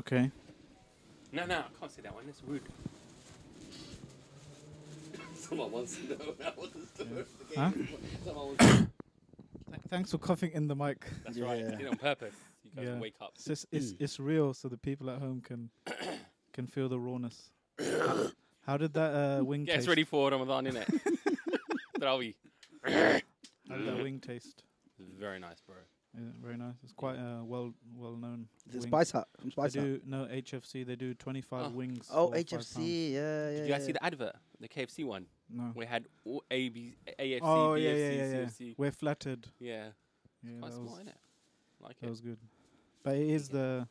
Okay. No, no, I can't say that one. That's rude. Someone wants to know how the story of the Huh? game. Someone wants to know. Th- thanks for coughing in the mic. That's right. Yeah. I did it on purpose. You guys Yeah. wake up. It's it's it's real, so the people at home can can feel the rawness. how, how did that uh, wing Get us taste? ready for Ramadan, innit? Tarawih. How did that wing taste? Very nice, bro. Yeah, very nice. It's quite uh, well well known. Is it wing. Spice Hut from They Spice Hut. do no HFC. They do 25 Oh. wings. Oh, for five pounds. HFC. Yeah, yeah. Did you guys see the advert? The KFC one? No. We had all AB, AFC, Oh BFC, yeah, yeah, yeah, yeah. CFC. We're flattered. Yeah. Yeah, Quite small, smart, was innit? Like that it. was good. But it is the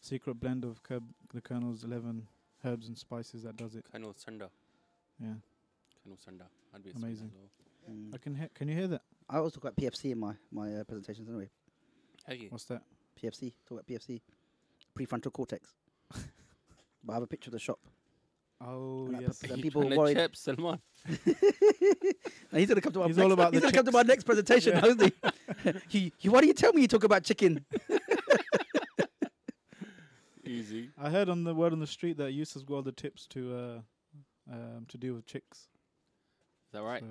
secret blend of Kerb, the Colonel's 11 herbs and spices that does it. Colonel Sunda. Yeah, Colonel Sunda. I'd be Amazing. Well. Mm. I can hear. Can you hear that? I always talk about PFC in my my uh, presentations anyway. Have you? What's that? PFC. Talk about PFC. Prefrontal cortex. but I have a picture of the shop. Oh And yes. put- Then people trying to worried- chip Salman. Now he's gonna come to my He's next, all about he's the gonna come to my next presentation, Yeah. isn't he? he, he? Why do you tell me you talk about chicken? Easy. I heard on the word on the street that Yusuf's got all the tips to uh, um, to deal with chicks. Is that right? So,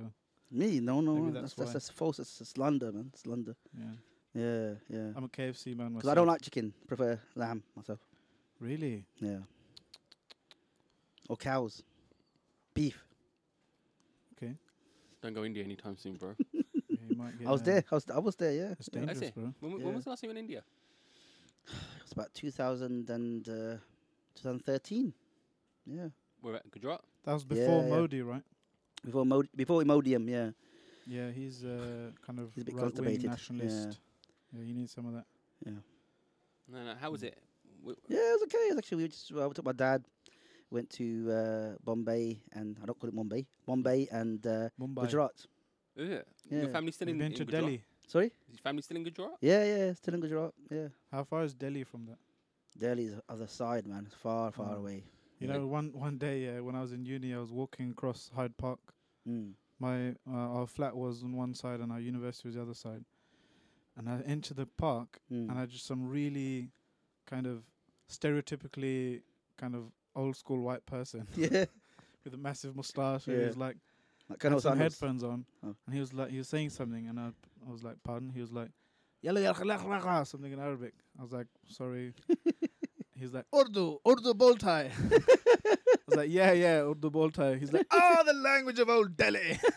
Me? No, no, Maybe no. that's That's, that's, that's false. It's, it's slander, man. Slander. yeah, Yeah, yeah. I'm a KFC man myself. Because I don't like chicken. Prefer lamb myself. Really? Yeah. Or cows. Beef. Okay. Don't go India anytime soon, bro. Yeah, you might I was uh, there. I was, I was there. Yeah. It's I dangerous, see. bro. When, when Yeah. was the last time you were in India? It was about 2000 and uh, 2013. Yeah. We're at Gujarat. That was before Yeah, yeah. Modi, right? Before Mod- before Imodium. Yeah. Yeah, he's uh, kind of He's a bit right-wing constipated, yeah. nationalist. Yeah. you need some of that. Yeah. No, no. How was it? W- Yeah, it was okay. It was actually we just well, we took my dad, went to uh, Bombay and I don't call it Bombay, Bombay and uh, Mumbai. Gujarat. Is it? Your family still You've in, been in to Gujarat? Delhi. Sorry. Is your family still in Gujarat? Yeah, yeah, still in Gujarat. Yeah, How far is Delhi from that? Delhi's other side, man. It's far, far Oh. away. You know, one one day uh, when I was in uni, I was walking across Hyde Park. Mm. My uh, our flat was on one side and our university was the other side. And I entered the park, Mm. and I just some really kind of stereotypically kind of old school white person yeah, with a massive moustache. And he was like, like had some headphones on, Oh. and he was like, he was saying something, and I, I was like, pardon. He was like, something in Arabic. I was like, sorry. He's like, Urdu, Urdu bow tie. I was like, yeah, yeah, Urdu bow tie. He's like, oh, the language of old Delhi.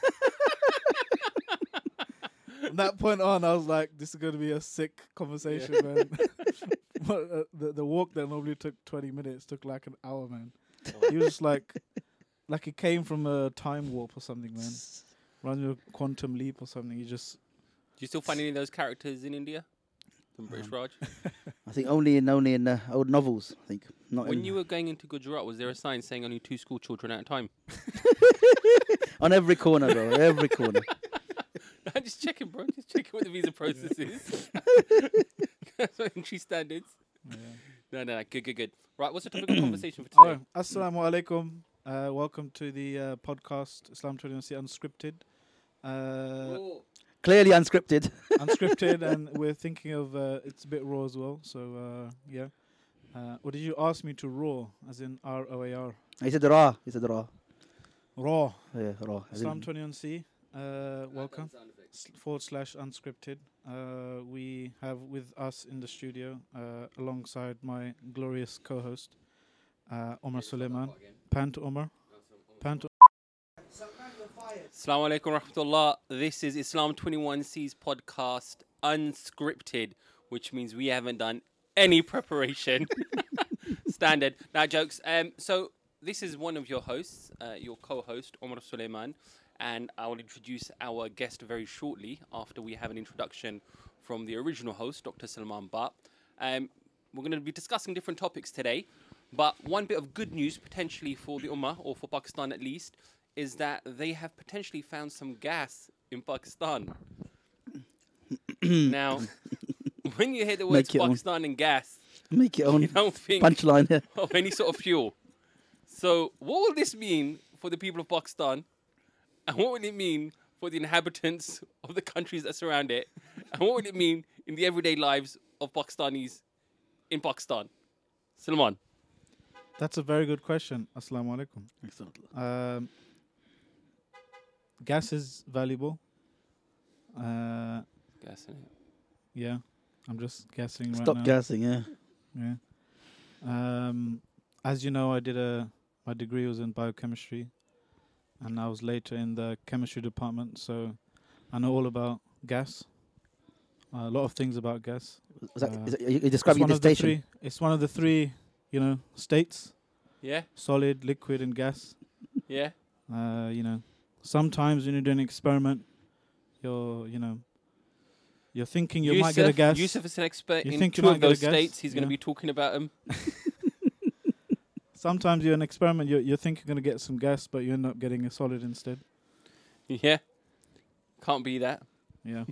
From that point on, I was like, this is going to be a sick conversation, man. but uh, the, the walk that normally took 20 minutes took like an hour, man. He was just like, like he came from a time warp or something, man. Run a quantum leap or something. He just, Do you still find any of those characters in India? From British Um, Raj? I think only in only in uh, old novels. I think not When in, you were going into Gujarat, was there a sign saying only two school children at a time? on every corner, bro. Every corner. I'm just checking, bro. Just checking what the visa process is. That's what entry standards. yeah. No, no, no. Good, good, good. Right, what's the topic of conversation for Oh, today? assalamu alaikum. Uh, welcome to the uh, podcast Islam 21C Unscripted. Uh, Clearly unscripted. unscripted, and we're thinking of uh, it's a bit raw as well. So uh, yeah. Uh, or did you ask me to raw, as in R O A R? He said raw. He said raw. Raw. Yeah, raw. as in- Islam 21C. Uh, welcome. S- forward slash unscripted. Uh, we have with us in the studio, uh, alongside my glorious co-host, uh, Omar Suleiman. Pant Omar. Pant. Assalamu alaikum rahmatullah. This is Islam 21C's podcast, Unscripted, which means we haven't done any preparation. Standard. Now, jokes. Um, so, this is one of your hosts, uh, your co host, Omar Suleiman, and I will introduce our guest very shortly after we have an introduction from the original host, Dr. Salman Butt. Um, we're going to be discussing different topics today, but one bit of good news potentially for the Ummah, or for Pakistan at least, is that they have potentially found some gas in Pakistan. now, when you hear the words Make it on. Pakistan and gas, Make it you don't think punchline. Yeah. of any sort of fuel. So, what will this mean for the people of Pakistan? And what will it mean for the inhabitants of the countries that surround it? And what will it mean in the everyday lives of Pakistanis in Pakistan? Salman. That's a very good question. Assalamu alaikum. Excellent. Um, gas is valuable. Uh, Gas it. yeah, I'm just guessing right Stop now. gassing, yeah. Yeah. Um, as you know, I did a my degree was in biochemistry, and I was later in the chemistry department, so I know all about gas. a lot of things about gas. Was that, Uh, is it, are you It's describing one the of the station? three. It's one of the three, you know, states: Yeah, solid, liquid, and gas. yeah. Uh, you know, sometimes when you do an experiment, you're, you know, you're thinking you might get a Yusuf- gas. Yusuf is an expert You in think you two might of those states. He's going to be talking about them. Sometimes you're an experiment. You you think you're gonna get some gas, but you end up getting a solid instead. yeah, can't be that. Yeah,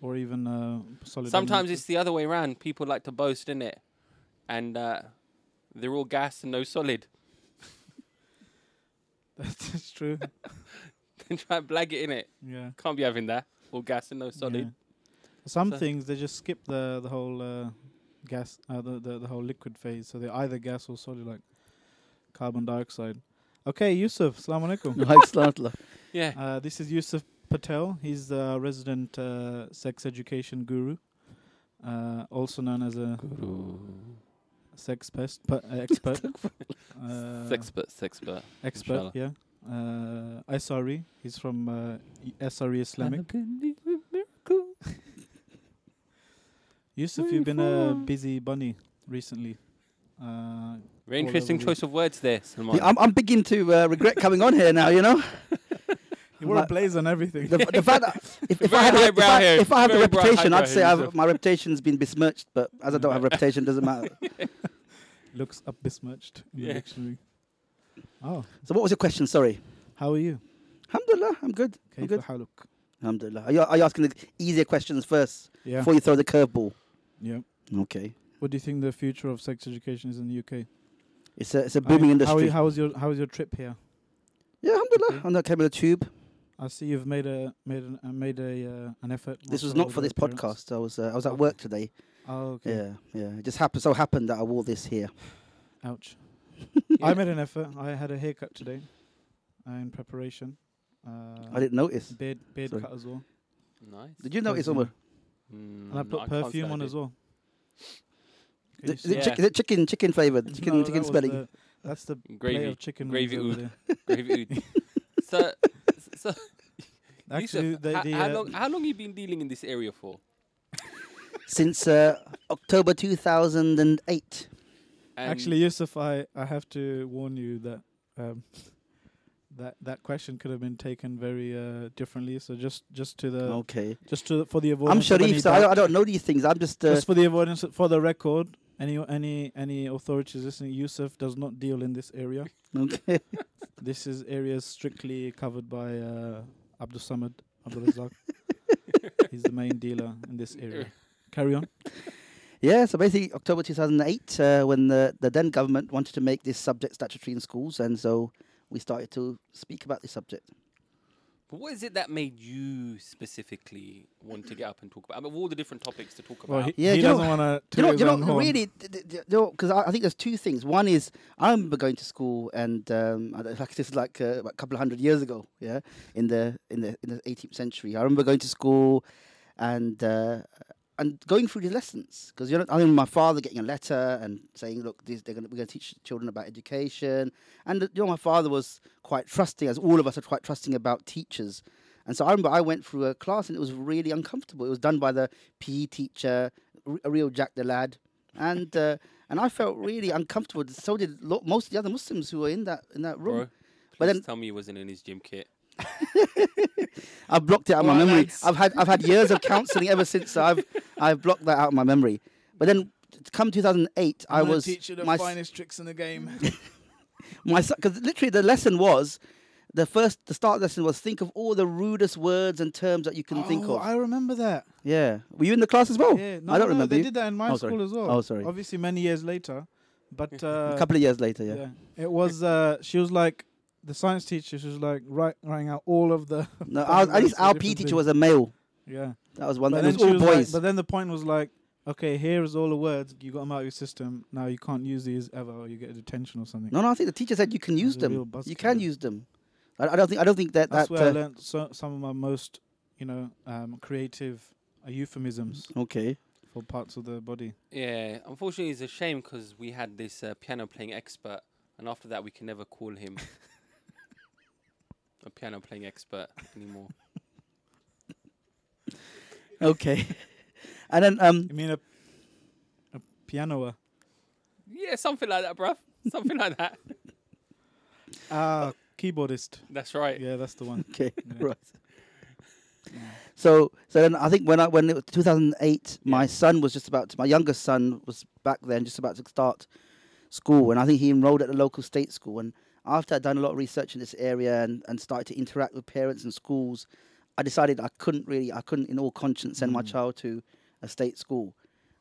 or even uh, solid. Sometimes it's the other way around. People like to boast, in it, and uh, they're all gas and no solid. that's true. Then try and blag it in it. Yeah. Can't be having that. All gas and no solid. Yeah. Some So- things they just skip the the whole uh, gas, uh, the, the the whole liquid phase, so they're either gas or solid, like carbon dioxide. Okay, Yusuf, assalamu alaikum. Excellent. Yeah. Uh, this is Yusuf Patel. He's the resident uh, sex education guru, uh, also known as a sex pest pe- uh, expert. uh, Sexpert, sexpert. expert, inshallah. yeah. Uh, SRE. He's from uh, SRE Islamic. Yusuf, you've been a busy bunny recently. Uh, Very interesting choice of words there, Salman. Yeah, I'm, I'm beginning to uh, regret coming on here now, you know? you wore a Like- blaze on everything. The, the fact that if, if I had, if, I, if I have the very brow- reputation, I'd say I've, my reputation's been besmirched, but as I don't have a reputation, doesn't matter. Looks up besmirched in Yeah. the dictionary. Oh. So what was your question? Sorry. How are you? Alhamdulillah, I'm good. I'm good. Haluk? Alhamdulillah. Are you, are you asking the easier questions first yeah. before you throw the curveball? Yeah. Okay. What do you think the future of sex education is in the UK? It's a it's a booming industry. How, how was your How was your trip here? Yeah, alhamdulillah. Okay. And that came with a tube. I see you've made a made an, uh, made a uh, an effort. This was not for this podcast. I was uh, I was at work today. Oh, okay. Yeah, yeah. It just happened so happened that I wore this here. Ouch. Yeah. I made an effort. I had a haircut today, uh, in preparation. Uh, I didn't notice. beard beard Sorry. cut as well, Nice. Did you notice, Cause, Omar? Mm, and I put can't perfume I on as well. Can Is it, see is it Yeah. chick- is it chicken chicken flavored? Chicken No, chicken was smelling. the- that's the plate Gravy. of chicken. Gravy wings oud. Gravy oud. so, so Actually, Yusuf, the, how, the, how uh, long how long you been dealing in this area for? Since uh, October 2008. And Actually, Yusuf, I, I have to warn you that um, that that question could have been taken very uh, differently. So just just to the Okay. just to the, for the avoidance. I'm Sharif, so I don't, I don't know these things. I'm just. Uh, just for the avoidance for the record. Any any any authorities listening, Yusuf does not deal in this area. okay. This is areas strictly covered by uh, Abdul Samad Abdul Razak. He's the main dealer in this area. Carry on. Yeah, so basically October 2008, uh, when the, the then government wanted to make this subject statutory in schools, and so we started to speak about this subject. But what is it that made you specifically want to get up and talk about? I mean, all the different topics to talk Well, about. he, Yeah, he do you know- doesn't want to. Do you know, do you know really, because I, I think there's two things. One is I remember going to school, and um, I don't- like this is like uh, about a couple of hundred years ago, yeah, in the in the in the 18th century. I remember going to school, and uh, and going through the lessons because you know I remember my father getting a letter and saying, "Look, this, they're gonna, we're going to teach children about education." And you know, my father was quite trusting, as all of us are quite trusting about teachers. And so I remember I went through a class and it was really uncomfortable. It was done by the PE teacher, a real Jack the Lad, and uh, and I felt really uncomfortable. So did lo- most of the other Muslims who were in that in that room. Bro, But then- tell me he wasn't in his gym kit. I've blocked it out of my memory. I've had I've had years of counselling ever since. I've I've blocked that out of my memory. But then, come 2008, I was teach you the my s- finest tricks in the game. my because literally the lesson was the first the start lesson was think of all the rudest words and terms that you can think Oh, of. I remember that. yeah, were you in the class as well? Yeah, no, I don't no, no, remember. They you. did that in my Oh, sorry. school as well. Oh, sorry. Obviously, many years later, but uh, a couple of years later, yeah. yeah, it was. Uh, she was like the science teacher. She was like write, writing out all of the. No, our, at least our P teacher things. was a male. Yeah, That was one. but And then it was all was like- but then the point was like, okay, here is all the words you got them out of your system. Now you can't use these ever, or you get a detention or something. No, no, I think the teacher said you can use That's a real them. You buzzkill. can use them. I, I don't think. I don't think that That's that. where I uh, learned so, some of my most, you know, um, creative uh, euphemisms okay. for parts of the body. Yeah, unfortunately, it's a shame because we had this uh, piano playing expert, and after that, we can never call him a piano playing expert anymore. Okay. and then um. You mean a a pianoer? Yeah, something like that, bruv. Something like that. Ah, keyboardist. That's right. Yeah, that's the one. Okay. Yeah. Right. So, so then I think when I when it was 2008, my son was just about to, my youngest son was back then just about to start school, and I think he enrolled at the local state school. And after I'd done a lot of research in this area and, and started to interact with parents and schools, I decided I couldn't really, I couldn't in all conscience send my Mm. child to a state school.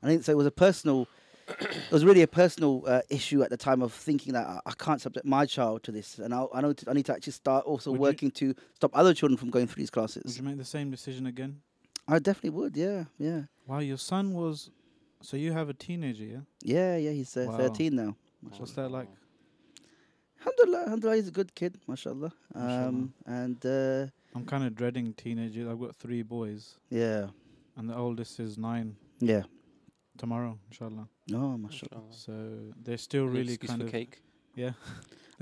I think so. It was a personal, it was really a personal uh, issue at the time of thinking that I, I can't subject my child to this, and I, I know to, I need to actually start also Would working to stop other children from going through these Would classes. you make the same decision again? I definitely would. Yeah, yeah, Wow, your son was. So you have a teenager, yeah? yeah, yeah. He's uh, Wow. 13 now. What's that like? Alhamdulillah, alhamdulillah, he's a good kid, mashallah. Mashallah. Um, and uh, I'm kind of dreading teenagers. I've got three boys, yeah, and the oldest is nine yeah. tomorrow, inshallah. Oh, mashallah. So they're still An really excuse kind for of cake. yeah.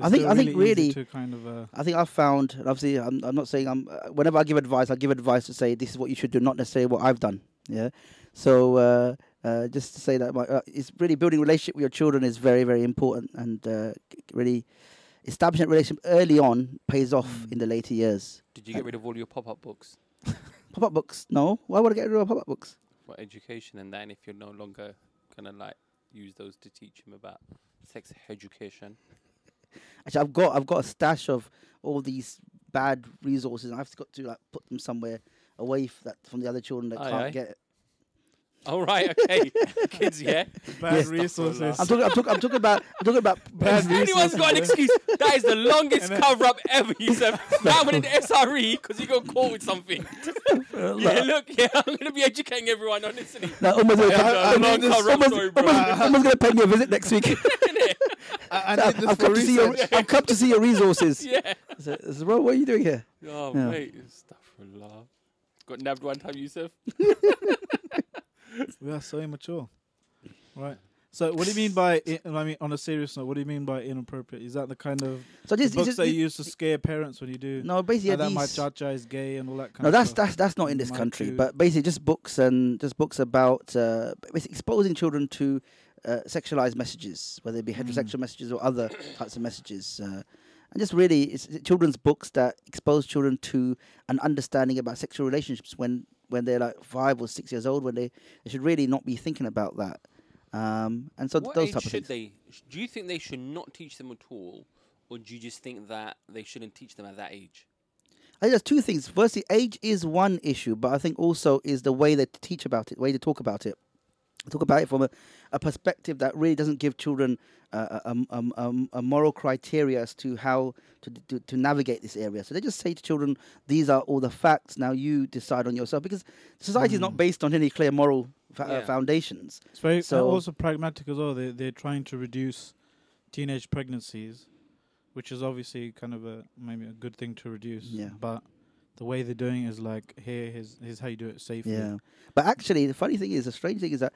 I They're think- still I think easy really- to kind of uh, I think I've found, and obviously, I'm, I'm not saying I'm. Uh, whenever I give advice, I give advice to say this is what you should do, not necessarily what I've done. Yeah. So uh, uh, just to say that, my, uh, it's really building relationship with your children is very, very important, and uh, c- really establishing that relationship early on pays off Mm. in the later years. Did you get rid of all your pop-up books Pop-up books? No. Why would I get rid of pop-up books? for education, and then if you're no longer gonna like use those to teach him about sex education? Actually, I've got I've got a stash of all these bad resources, and I've got to like put them somewhere away that from the other children that Aye, can't aye. get it. All right, okay, kids, yeah. bad Yes. resources. I'm talking. I'm talking. I'm talking about. I'm talking about Bad bad Anyone's got an excuse. That is the longest then- cover-up ever. You said, "Now I'm in the SRE because you got caught with something." yeah, look, yeah, I'm gonna be educating everyone honestly. Now, Umar's gonna, I have come- a long Umar's- cover-up Umar's- story, bro. Umar's- Umar's gonna pay me a visit next week. I, I need this I've for come to see your. research. I've come to see your resources. Yeah. I said, I said, bro, what are you doing here? Oh Yeah. mate, astaghfirullah. Got nabbed one time, Yusuf. We are so immature. Right. So what do you mean by? I I mean, on a serious note, what do you mean by inappropriate? Is that the kind of So the books this that you use to scare parents when you do? no, basically, like that my cha-cha is gay and all that kind no, of that's stuff. that's that's not in this My country. But basically, just books and just books about uh, exposing children to uh, sexualized messages, whether it be Mm. heterosexual messages or other types of messages. Uh, and just really, it's children's books that expose children to an understanding about sexual relationships when when they're like five or six years old, when they, they should really not be thinking about that. Um, and so what those type of should things. they? Do you think they should not teach them at all, or do you just think that they shouldn't teach them at that age? I think there's two things. Firstly, age is one issue, but I think also is the way they teach about it, the way they talk about it. Talk about it from a, a perspective that really doesn't give children uh, a, a, a, a moral criteria as to how to, to to navigate this area. So they just say to children, "These are all the facts. Now you decide on yourself." Because society is not Mm. based on any clear moral fa- uh, Yeah. foundations. It's very So- so also pragmatic as well. They they're trying to reduce teenage pregnancies, which is obviously kind of a maybe a good thing to reduce. Yeah. But the way they're doing is like here, here's here's how you do it safely. Yeah, but actually, the funny thing is, the strange thing is that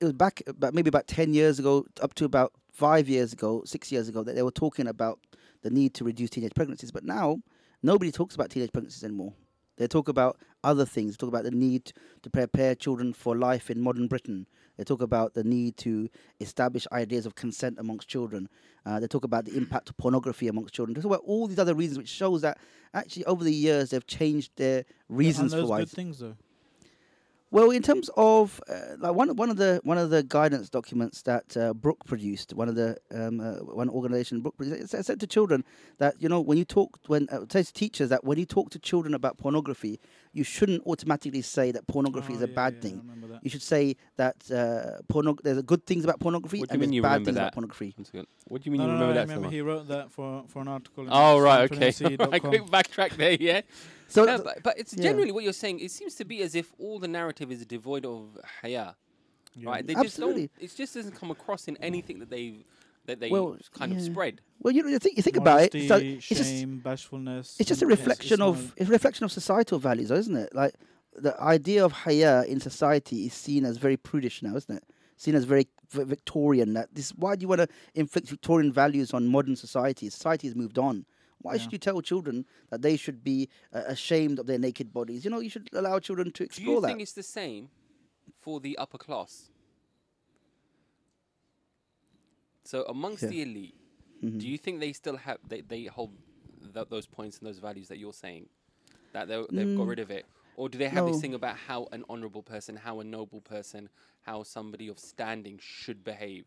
it was back about maybe about ten years ago, up to about five years ago, six years ago, that they were talking about the need to reduce teenage pregnancies. But now, nobody talks about teenage pregnancies anymore. They talk about other things. They talk about the need to prepare children for life in modern Britain. They talk about the need to establish ideas of consent amongst children. Uh, they talk about the impact of pornography amongst children. They talk about all these other reasons, which shows that actually over the years they've changed their reasons and for why. good things though. Well, in terms of uh, like one one of the one of the guidance documents that uh, Brook produced, one of the um, uh, one organization Brook produced, it said- said to children that you know when you talk when uh, it says to teachers that when you talk to children about pornography, you shouldn't automatically say that pornography is Oh, a yeah, bad yeah, I thing. remember that. You should say that uh, porno- there's a good things about pornography What do and you mean there's bad things that? about pornography. What do you mean No, you no, remember no, I remember so he wrote that for for an article. in Oh right, okay. Islam21C.com. right, quick backtrack there, yeah. So No, but, but it's yeah. generally what you're saying. It seems to be as if all the narrative is devoid of haya. Yeah. right? They just don't. Absolutely. It just doesn't come across in anything that they that they Well, kind of spread. Well, you know, you think you think about it. So Modesty, it's just shame, bashfulness. it's just a reflection it's of it's a reflection of societal values, though, isn't it? Like the idea of haya in society is seen as very prudish now, isn't it? Seen as very v- Victorian. That this why do you want to inflict Victorian values on modern society? Society has moved on. Why Yeah. should you tell children that they should be uh, ashamed of their naked bodies? You know, you should allow children to explore that. Do explore you that. think it's the same for the upper class? So amongst Yeah. the elite, Mhm. do you think they still have they, they hold th- those points and those values that you're saying that they they've got Mm, rid of it, or do they have no. this thing about how an honourable person, how a noble person, how somebody of standing should behave?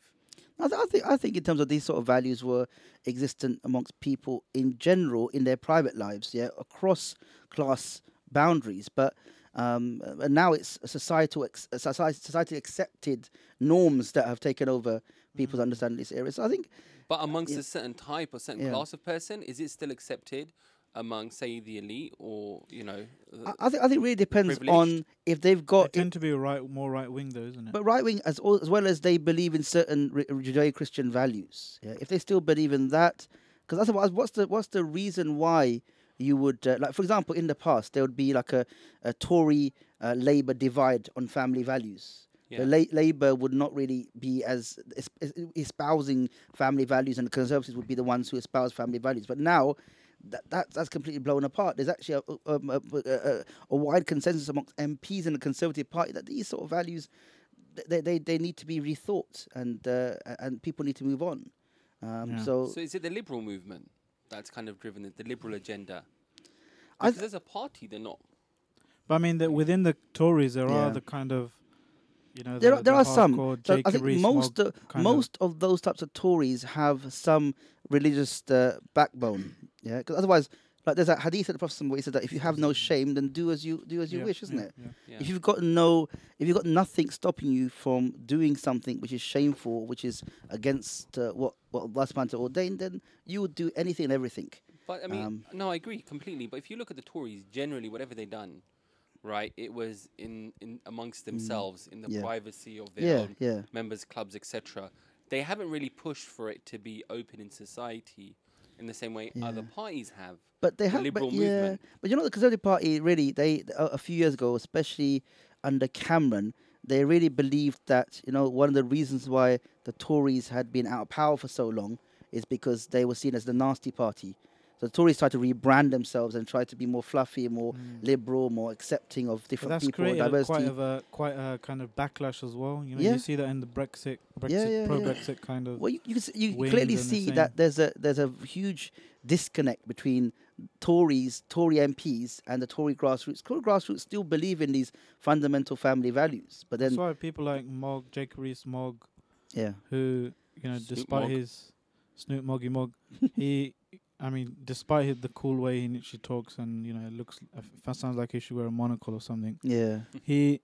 I, th- I think I think in terms of these sort of values were existent amongst people in general in their private lives, yeah, across class boundaries. But um, and now it's a societal ex- a society society accepted norms that have taken over people's understanding of this area. So I think But amongst Yeah. a certain type or certain Yeah. class of person, is it still accepted among, say, the elite, or you know? I, I think I think it really depends privileged. on if they've They got. tend to be right, more right wing, though, isn't it? but right wing, as, al- as well as they believe in certain re- Judeo Christian values, yeah. If they still believe in that, because otherwise, what's the what's the reason why you would uh, like, for example, in the past there would be like a, a Tory uh, Labour divide on family values. Yeah. The La- Labour would not really be as es- es- espousing family values, and the Conservatives would be the ones who espouse family values. But now, that, that that's completely blown apart. There's actually a, um, a, a, a, a wide consensus amongst MPs in the Conservative Party that these sort of values they they, they need to be rethought, and uh, and people need to move on. Um, Yeah. So, So is it the liberal movement that's kind of driven it, the liberal agenda? I Because as a party, they're not. But I mean, that within the Tories, there are the kind of, you know, there the, are, there the are some. So I think Rees-Mogg most uh, kind most of, those types of Tories have some religious uh, backbone. Yeah, because otherwise, like there's that hadith of the Prophet where he said that if you have no shame, then do as you do as you yeah, wish, isn't yeah, it? yeah. Yeah. If you've got no, if you've got nothing stopping you from doing something which is shameful, which is against uh, what what Allah Subhanahu wa Ta'ala ordained, then you would do anything and everything. But I mean, Um, no, I agree completely. But if you look at the Tories, generally, whatever they've done, right, it was in, in amongst themselves, in the Mm. yeah. privacy of their Yeah, own yeah. members' clubs, etc. They haven't really pushed for it to be open in society in the same way other parties have. But they the have, Liberal but yeah, movement. but you know the Conservative Party really they a, a few years ago, especially under Cameron, they really believed that you know one of the reasons why the Tories had been out of power for so long is because they were seen as the nasty party. So the Tories tried to rebrand themselves and try to be more fluffy, more hmm. liberal, more accepting of But different that's people, created a diversity. quite of a quite a kind of backlash as well. You know, Yeah. you see that in the Brexit, Brexit, Yeah, yeah, pro yeah. Brexit kind of. Well, you, you, you clearly and the see that there's a there's a huge disconnect between Tories, Tory MPs, and the Tory grassroots. Tory grassroots still believe in these fundamental family values, but then That's why people like Mogg, Jacob Rees-Mogg, yeah, who you know, Snoop despite Mogg. his Snoop Moggy Mog, he, I mean, despite his, the cool way he she talks and you know, it looks, it sounds like he should wear a monocle or something. yeah. He,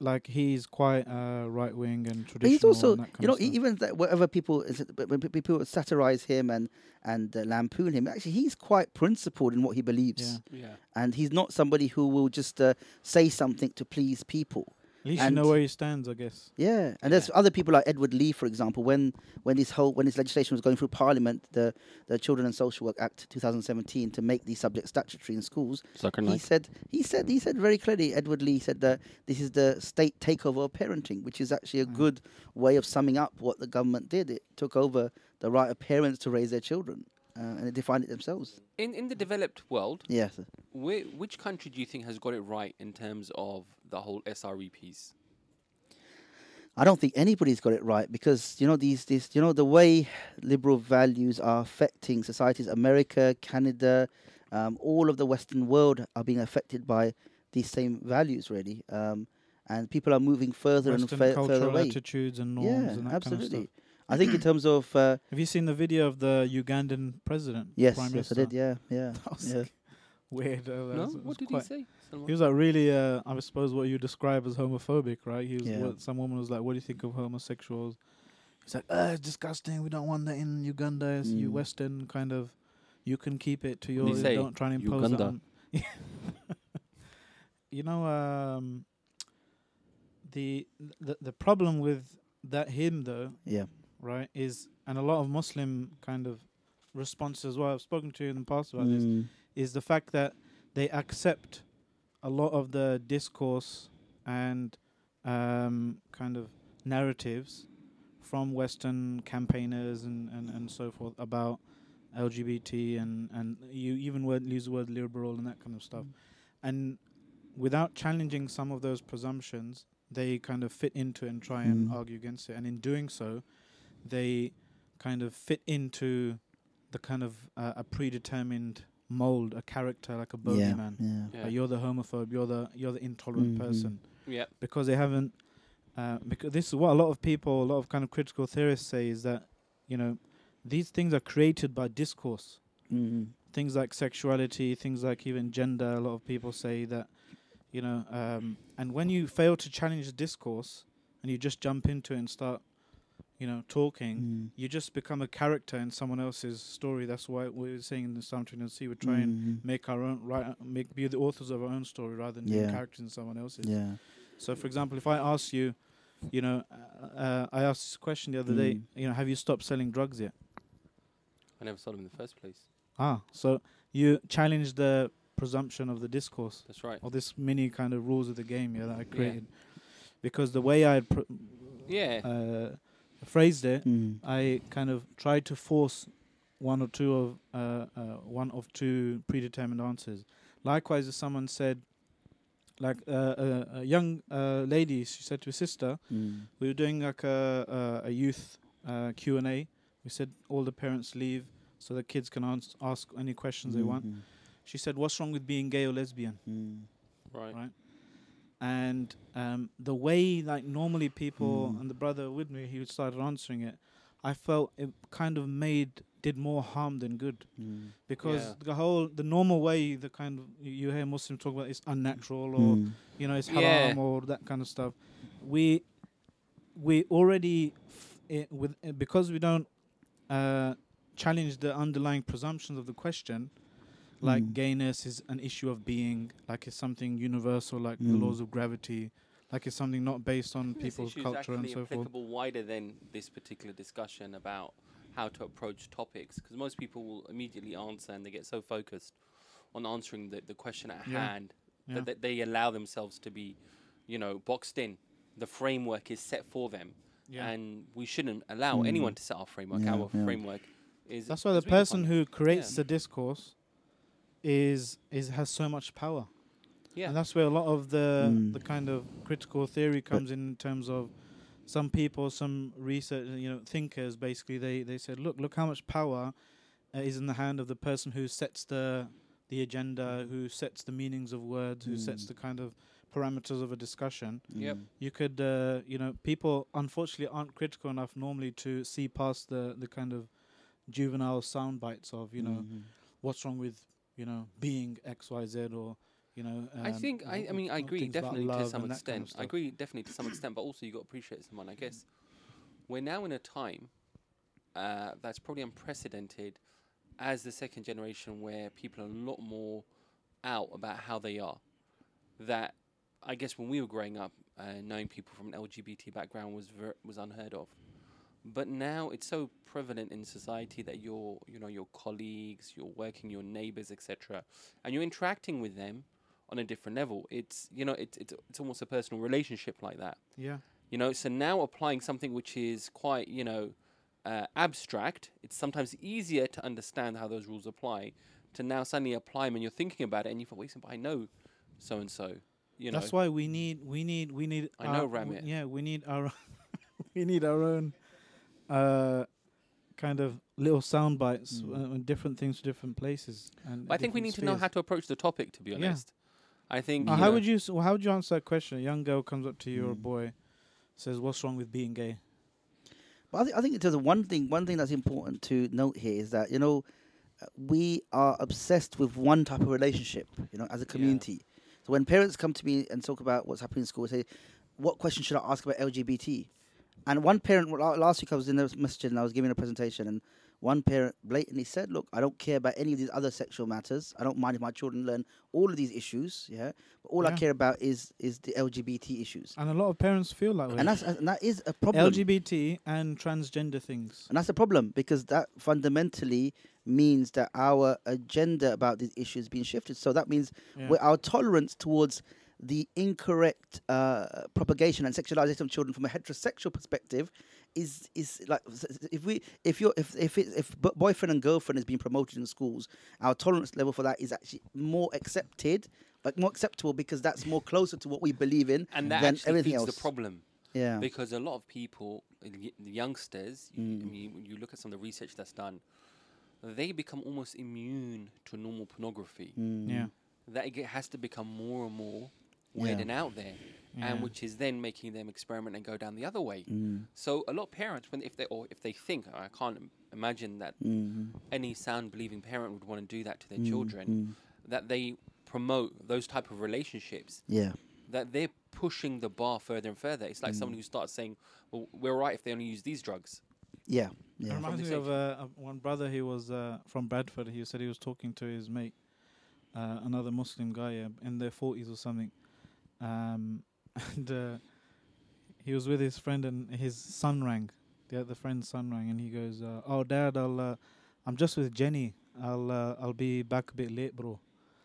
like, he's quite uh, right wing and traditional. But he's also, and that kind you know, of e- stuff. even that whatever people is it- when pe- people satirize him and and uh, lampoon him, actually he's quite principled in what he believes, Yeah. Yeah. and he's not somebody who will just uh, say something to please people. At least and- you know where he stands, I guess. Yeah, and there's other people like Edward Leigh, for example. When when this whole when this legislation was going through Parliament, the the Children and Social Work Act 2017 to make these subjects statutory in schools, he said he said he said very clearly. Edward Leigh said that this is the state takeover of parenting, which is actually a Mm. good way of summing up what the government did. It took over the right of parents to raise their children, uh, and they defined it themselves. In in the developed world, Yes. whi which country do you think has got it right in terms of the whole SRE piece? I don't think anybody's got it right because you know these these you know the way liberal values are affecting societies. America, Canada, um, all of the Western world are being affected by these same values, really. Um, and people are moving further Western and fa- further cultural away. attitudes and norms Yeah, and that kind of absolutely. stuff. I think in terms of uh, Have you seen the video of the Ugandan president? yes, Prime yes, I did. Yeah, yeah, yeah. Weird. uh, No, was- what did he say? Salman? He was like really, uh, I suppose, what you describe as homophobic, right? He was. Yeah. What, some woman was like, "What do you think of homosexuals?" He's like, "Uh, it's disgusting. We don't want that in Uganda. It's you Mm. Western kind of. You can keep it to your. did he say? Don't try and impose Uganda. it on." you know, um, the the the problem with that hymn though, Yeah. right, is and a lot of Muslim kind of responses as well. I've spoken to you in the past about this. Mm. Is the fact that they accept a lot of the discourse and um, kind of narratives from Western campaigners and, and, and so forth about LGBT and, and you even word, use the word liberal and that kind of stuff. And without challenging some of those presumptions, they kind of fit into it and try and Mm. argue against it. And in doing so, they kind of fit into the kind of uh, a predetermined mold, a character like a Yeah. bogeyman. Yeah. Yeah. Uh, you're the homophobe. You're the you're the intolerant Mhm. person yeah. because they haven't. Uh, because this is what a lot of people, a lot of kind of critical theorists say is that, you know, these things are created by discourse. Mm. Things like sexuality, things like even gender. A lot of people say that, you know, um, and when you fail to challenge the discourse and you just jump into it and start, you know, talking, Mm. you just become a character in someone else's story. That's why we were saying in the Psalm 23, we try and Mhm. make our own, right, make be the authors of our own story rather than Yeah. being characters in someone else's. Yeah. So, for example, if I ask you, you know, uh, uh, I asked this question the other day, Mm. you know, have you stopped selling drugs yet? I never sold them in the first place. Ah, so you challenge the presumption of the discourse That's right. or this mini kind of rules of the game, yeah, that I created. Because the way I pr- Yeah. uh, phrased it, Mm. I kind of tried to force one or two of uh, uh, one of two predetermined answers. Likewise, if someone said, like uh, a, a young uh, lady, she said to her sister, Mm. we were doing like a a, a youth uh, Q and A. We said all the parents leave so the kids can ans- ask any questions they want. Mhm. She said, "What's wrong with being gay or lesbian?" Mm. right. right. And um, the way like normally people Mm. and the brother with me, he started answering it. I felt it kind of made did more harm than good Mm. because Yeah. the whole the normal way the kind of you- you hear Muslims talk about is unnatural or Mm. you know it's Yeah. haram or that kind of stuff. We we already f- i with uh, because we don't uh, challenge the underlying presumptions of the question. Like Mm. gayness is an issue of being, like it's something universal, like the Mm. laws of gravity, like it's something not based on people's culture and so forth. applicable wider than this particular discussion about how to approach topics, because most people will immediately answer and they get so focused on answering the, the question at Yeah. hand Yeah. that, that they allow themselves to be, you know, boxed in. The framework is set for them, yeah. and we shouldn't allow Mm. anyone to set our framework. Yeah, Our yeah. framework is That's why the person who creates Yeah. the discourse is is has so much power. yeah, And that's where a lot of the Mm. the kind of critical theory comes in, in terms of some people, some research, you know, thinkers. Basically, they they said, look, look how much power uh, is in the hand of the person who sets the the agenda, who sets the meanings of words, who sets Mm. the kind of parameters of a discussion. Yep. Mm. You could, uh, you know, people unfortunately aren't critical enough normally to see past the the kind of juvenile sound bites of, you know, Mhm. what's wrong with, you know, being X, Y, Z, or you know. I um, I, I mean I agree definitely to some that kind of extent. I agree definitely to some extent, but also you got to appreciate someone. I guess we're now in a time uh, that's probably unprecedented as the second generation, where people are a lot more out about how they are. That I guess when we were growing up, uh, knowing people from an LGBT background was ver- was unheard of. But now it's so prevalent in society that your you know your colleagues, your working, your neighbors, etc., and you're interacting with them on a different level. It's you know it's it's it's almost a personal relationship like that. Yeah. You know, so now applying something which is quite you know uh, abstract, it's sometimes easier to understand how those rules apply. To now suddenly apply them and you're thinking about it and you thought, wait, but I know so and so. You know, That's why we need we need we need. I know, Ramit. Yeah, we need our we need our own uh kind of little sound bites Mm. uh, and different things to different places. And but I think we need to know how to approach the topic. To be Yeah. honest, I think. Uh, how know, would you s- well, how would you answer that question? A young girl comes up to you or a Mm. boy, says, "What's wrong with being gay?" But I, th- I think in terms of one thing, one thing that's important to note here is that you know uh, we are obsessed with one type of relationship. You know, as a community. So when parents come to me and talk about what's happening in school, they say, "What question should I ask about LGBT?" And one parent last week I was in the masjid and I was giving a presentation, and one parent blatantly said, "Look, I don't care about any of these other sexual matters. I don't mind if my children learn all of these issues. Yeah, but all I care about is is the LGBT issues, And a lot of parents feel that way. and that's uh, and that is a problem. LGBT and transgender things. And that's a problem because that fundamentally means that our agenda about these issues being shifted. So that means Yeah. our tolerance towards the incorrect uh, propagation and sexualization of children from a heterosexual perspective is is like s- s- if we if you're if if it, if boyfriend and girlfriend is being promoted in schools, our tolerance level for that is actually more accepted, like more acceptable because that's more closer to what we believe in And that than actually everything feeds else. the problem. Yeah. because a lot of people, the youngsters, you, Mm. I mean, when you look at some of the research that's done, they become almost immune to normal pornography. Mm. Yeah. That it has to become more and more Yeah. weird and out there, Yeah. and which is then making them experiment and go down the other way. Mm. So a lot of parents, when if they or if they think, I can't im- imagine that Mm. any sound believing parent would want to do that to their Mm. children, Mm. that they promote those type of relationships Yeah. that they're pushing the bar further and further. It's like Mm. someone who starts saying, "Well, we're right if they only use these drugs." Yeah. It reminds me of uh, one brother. He was uh, from Bradford. He said he was talking to his mate, uh, another Muslim guy uh, in their forties or something, um, and uh, he was with his friend, and his son rang. The other friend's son rang, and he goes, uh, "Oh, Dad, I'll, uh, I'm just with Jenny. I'll, uh, I'll be back a bit late, bro."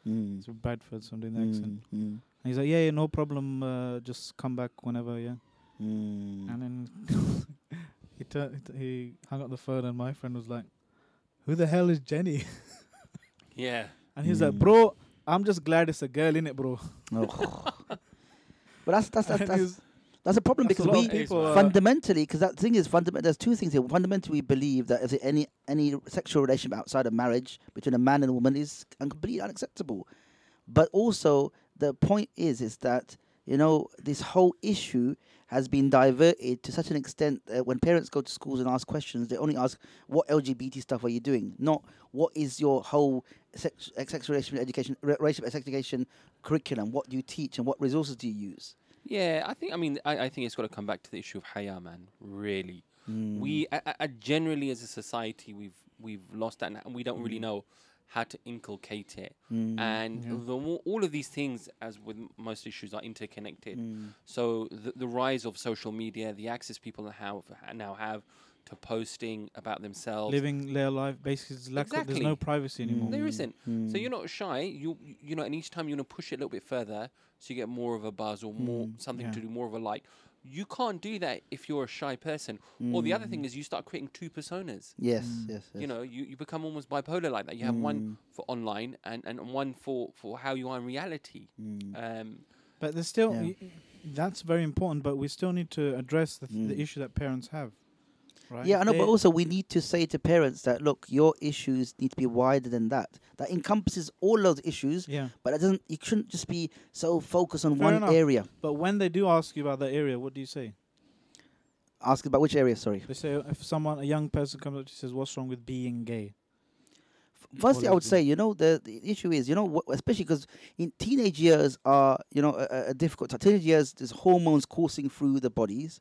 Mm. It's from Bradford, so I'm doing the accent. Mm. Mm. And he's like, "Yeah, yeah, no problem. Uh, just come back whenever, yeah." Mm. And then he tur- he hung up the phone, and my friend was like, "Who the hell is Jenny?" Yeah. And he's like, Mm. "Bro, I'm just glad it's a girl in it, bro." Oh. But that's that's that's that's, that's a problem that's because lot we people, fundamentally because that thing is fundamental. There's two things here. Fundamentally, we believe that if any any sexual relationship outside of marriage between a man and a woman is completely unacceptable. But also, the point is is that you know this whole issue has been diverted to such an extent that when parents go to schools and ask questions, they only ask, "What LGBT stuff are you doing?" Not what is your whole sex, uh, sexual relationship education, re- relationship sex education curriculum? What do you teach and what resources do you use? Yeah, I think. I mean, I, I think it's got to come back to the issue of haya, man. Really, Mm. we I, I- I generally as a society we've we've lost that, and we don't really know how to inculcate it. Mm. And Yeah. the all of these things, as with most issues, are interconnected. Mm. So the, the rise of social media, the access people have now have to posting about themselves. living their life basically of, there's no privacy anymore. There isn't. So Mm. you're not shy. You you know, and each time you want to push it a little bit further, so you get more of a buzz or more Mm, something yeah. to do, more of a like. You can't do that if you're a shy person. Or the other thing is you start creating two personas. Yes, Mm. yes, yes. You know, you, you become almost bipolar like that. You have one Mm, for online and, and one for, for how you are in reality. mm. Um, But there's still Yeah. y- y- that's very important. But we still need to address the, th- the Mm. issue that parents have. Right? Yeah, I know, but also we need to say to parents that look, your issues need to be wider than that. That encompasses all those issues, yeah. but it doesn't. You shouldn't just be so focused on Fair one enough. area. But when they do ask you about that area, what do you say? Ask about which area. Sorry. They say if someone, a young person comes up to you and says, "What's wrong with being gay?" Firstly, I would say, you know, the, the issue is, you know, wh- especially because in teenage years are, you know, a, a- difficult. Teenage years, there's hormones coursing through the bodies.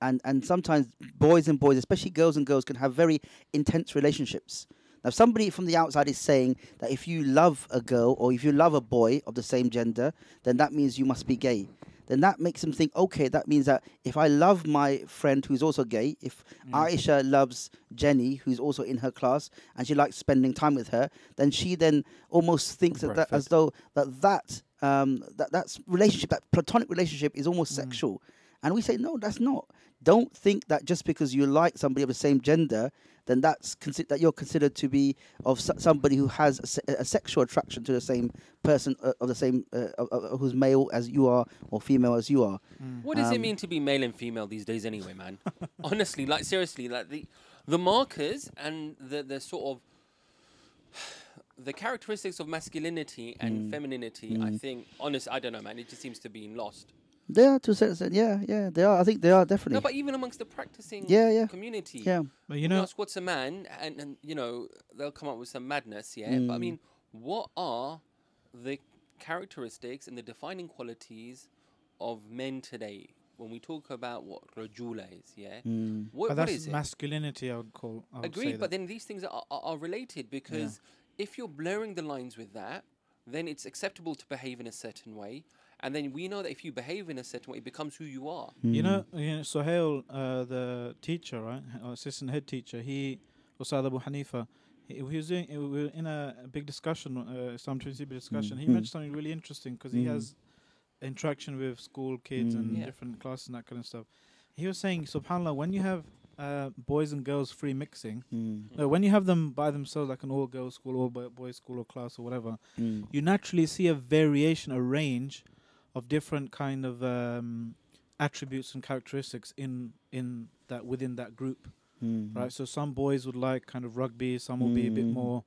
And, and sometimes boys and boys, especially girls and girls, can have very intense relationships. Now, if somebody from the outside is saying that if you love a girl or if you love a boy of the same gender, then that means you must be gay. Then that makes them think, okay, that means that if I love my friend who's also gay, if Mm. Aisha loves Jenny, who's also in her class, and she likes spending time with her, then she then almost thinks that, that as though that that um, that that's relationship, that platonic relationship, is almost Mm. sexual, and we say no, that's not. Don't think that just because you like somebody of the same gender, then that's consi- that you're considered to be of s- somebody who has a, se- a sexual attraction to the same person uh, of the same uh, of, of, who's male as you are or female as you are. Mm. What does it Um, mean to be male and female these days, anyway, man? Honestly, like seriously, like the the markers and the the sort of the characteristics of masculinity and Mm. femininity. I Mm. think, honest, I don't know, man. It just seems to be lost. They are to a certain extent, yeah, yeah, they are. I think they are definitely. No, but even amongst the practicing yeah, yeah, community, yeah. But you you know, ask what's a man, and, and you know they'll come up with some madness, yeah. But I Mm. mean, what are the characteristics and the defining qualities of men today? when we talk about what rajula is, yeah, Mm. what, but what that's is it? masculinity. I would call. I would say Agreed, that. but then these things are, are, are related because if you're blurring the lines with that, then it's acceptable to behave in a certain way, and then we know that if you behave in a certain way, it becomes who you are. You Mm. know, you know Sohail, uh, the teacher, right, or assistant head teacher, he, Ustad Abu Hanifa, he, he was doing, we were in a, a big discussion, uh, Islam 20 discussion. He Mm. mentioned something really interesting because he Mm. has interaction with school kids and Mm. Yeah. different classes and that kind of stuff. He was saying, subhanAllah, when you have uh, boys and girls free mixing, Mm. no, when you have them by themselves, like an all girls school, all boy- boys school or class or whatever, Mm. you naturally see a variation, a range of different kind of um, attributes and characteristics in in that within that group, Mm. right? So some boys would like kind of rugby, some will be a bit Mm. more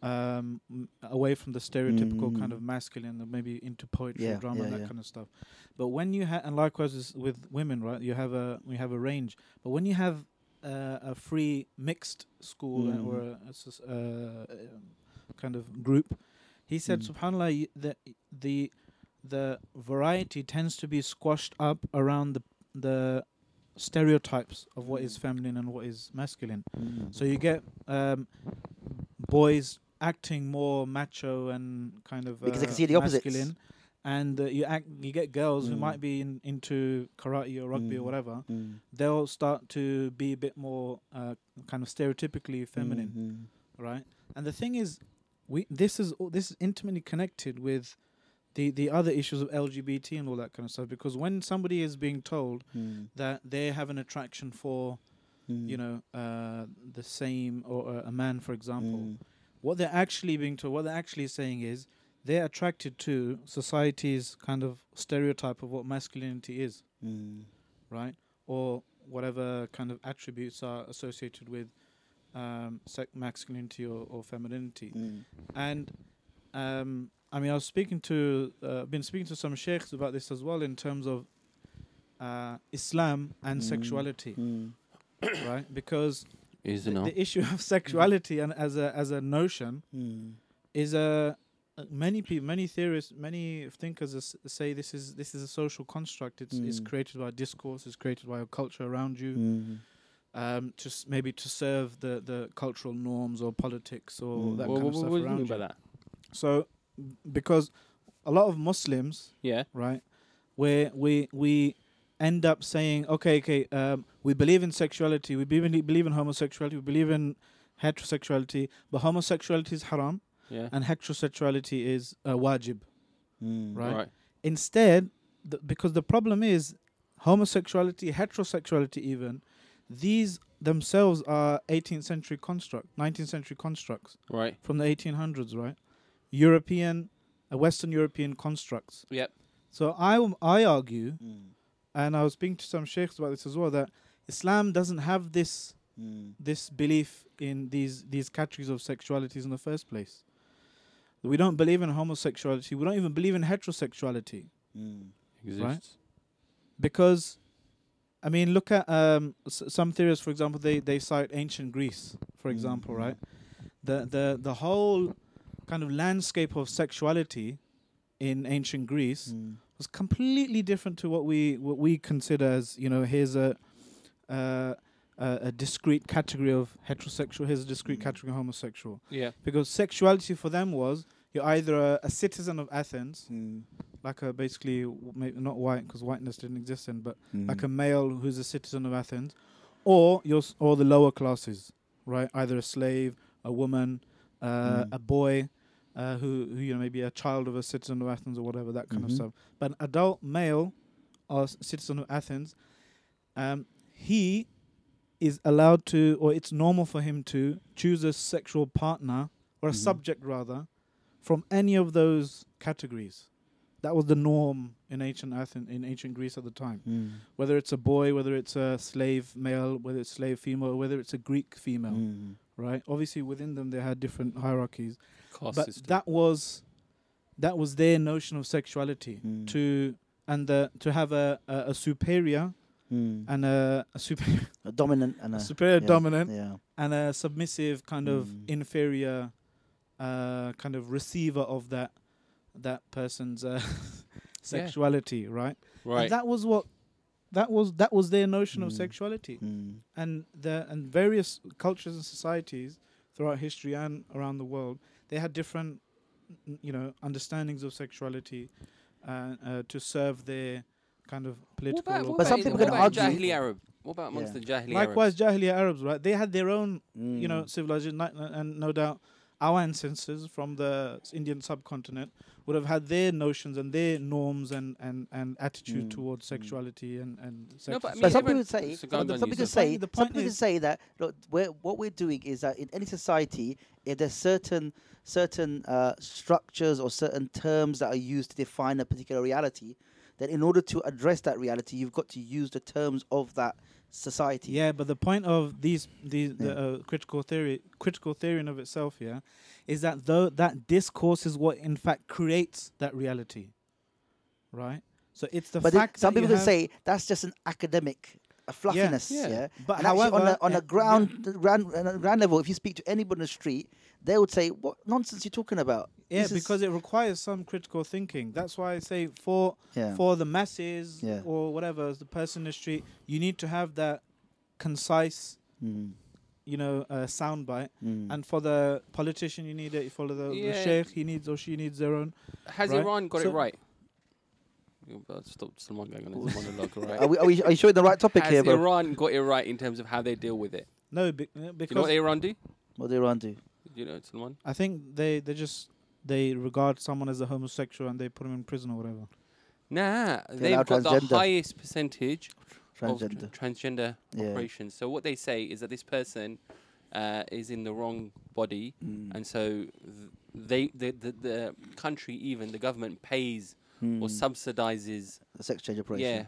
um, m- away from the stereotypical kind Mm. of masculine, and maybe into poetry, Yeah, drama, yeah, and that yeah. kind of stuff. But when you have, and likewise with women, right? You have a we have a range. But when you have uh, a free mixed school Mm. or a, a sus- uh, um, kind of group, he said, Mm. Subhanallah, y- the the the variety tends to be squashed up around the the stereotypes of what is Mm. feminine and what is masculine. Mm. So you get um, boys acting more macho and kind of Because they uh, can see the opposites. masculine, and uh, you act you get girls who Mm. might be in, into karate or rugby or Mm. whatever. Mm. They'll start to be a bit more uh, kind of stereotypically feminine Mm. right? And the thing is, we this is all- this is intimately connected with the the other issues of LGBT and all that kind of stuff. Because when somebody is being told Mm. that they have an attraction for, Mm. you know, uh, the same or uh, a man, for example, Mm. what they're actually being told, what they're actually saying is they're attracted to society's kind of stereotype of what masculinity is, Mm. right? Or whatever kind of attributes are associated with um, masculinity or, or femininity. Mm. And um, I mean, I was speaking to, uh, been speaking to some sheikhs about this as well in terms of uh, Islam and Mm. sexuality, Mm. right? Because Is the, the issue of sexuality and as a as a notion Mm. is a uh, many people, many theorists, many thinkers as- say this is this is a social construct. It's it's Mm. created by discourse. It's created by a culture around you. Mm. Um, just maybe to serve the, the cultural norms or politics or Mm. that what, kind what, of stuff what do you around mean by that? So, because a lot of Muslims, Yeah. right, where we we end up saying, okay, okay, um, we believe in sexuality, we believe in, believe in homosexuality, we believe in heterosexuality, but homosexuality is haram Yeah. and heterosexuality is uh, wajib. Mm. Right. Right. Instead, th- because the problem is homosexuality, heterosexuality, even these themselves are 18th century construct, 19th century constructs Right. from the 1800s, right? European, uh, Western European constructs. Yep. So I, w- I argue, Mm. and I was speaking to some sheikhs about this as well, that Islam doesn't have this Mm. this belief in these these categories of sexualities in the first place. We don't believe in homosexuality. We don't even believe in heterosexuality Mm. Exists. because, I mean, look at um, s- some theorists, for example, they they cite ancient Greece, for example, Mhm. right? The the the whole kind of landscape of sexuality in ancient Greece Mm. was completely different to what we what we consider as you know here's a uh, a, a discrete category of heterosexual here's a discrete Mm. category of homosexual Yeah. because sexuality for them was you're either a, a citizen of Athens Mm. like a basically w- maybe not white because whiteness didn't exist then but Mm. like a male who's a citizen of Athens or you're s- or the lower classes right either a slave a woman uh, Mm. a boy uh, who, who you know maybe a child of a citizen of Athens or whatever that kind Mhm. of stuff but an adult male or s- citizen of Athens um, he is allowed to or it's normal for him to choose a sexual partner or a Mhm. subject rather from any of those categories that was the norm in ancient Athens in ancient Greece at the time Mm. whether it's a boy, whether it's a slave male, whether it's a slave female, whether it's a Greek female, Mm. Right? Obviously, within them they had different hierarchies, Cost but system. that was that was their notion of sexuality Mm. to and the, to have a, a, a superior Mm. and a, a superior A dominant and a superior yeah, dominant Yeah. and a submissive kind of Mm. inferior uh, kind of receiver of that that person's uh, sexuality, right? right. And that was what that was that was their notion of Mm. sexuality, Mm. and the and various cultures and societies throughout history and around the world, they had different, you know, understandings of sexuality, uh, uh, to serve their kind of political. What about, what But some people can argue- Jahili Arab? What about amongst Yeah. the Jahili Arabs? Likewise, Arabs? Jahiliya Arabs, right? They had their own Mm. you know, civilization, and no doubt our ancestors from the Indian subcontinent would have had their notions and their norms and, and, and attitude Mm, towards mm. sexuality and and sex. No, but I mean, But some everyone- people say, some, on, some Yusuf. people The say, point- some people is- say that look, we're, what we're doing is that in any society, if there's certain certain uh, structures or certain terms that are used to define a particular reality, then in order to address that reality, you've got to use the terms of that society. Yeah, but the point of these these the uh, critical theory critical theory in of itself, yeah, is that though that discourse is what in fact creates that reality, right? So it's the but fact some that people can say that's just an academic a fluffiness. Yeah. Yeah. but And however, on a, on a ground, the ground, on a ground level, if you speak to anybody on the street, they would say, "What nonsense you talking about?" yeah, This because it requires some critical thinking. That's why I say for yeah, for the masses Yeah. or whatever, the person in the street, you need to have that concise, mm, you know, uh, soundbite. mm. And for the politician, you need it. You follow the, the sheikh, he needs or she needs their own. Has right? Iran got So- it right? You better Stop someone going on his monologue, all right? are, we, are, we, are you showing the right topic Has here, bro? Iran got it right in terms of how they deal with it? No, be, uh, Do you know because what Iran do? What do Iran do? Do you know, Salman? I think they they just they regard someone as a homosexual and they put him in prison or whatever. Nah, They they've allow got the transgender. highest percentage of tr- Transgender. transgender Yeah. operations. So what they say is that this person uh, is in the wrong body, Mm. and so th- they the, the the country even the government pays Mm. or subsidizes the sex change operation. yeah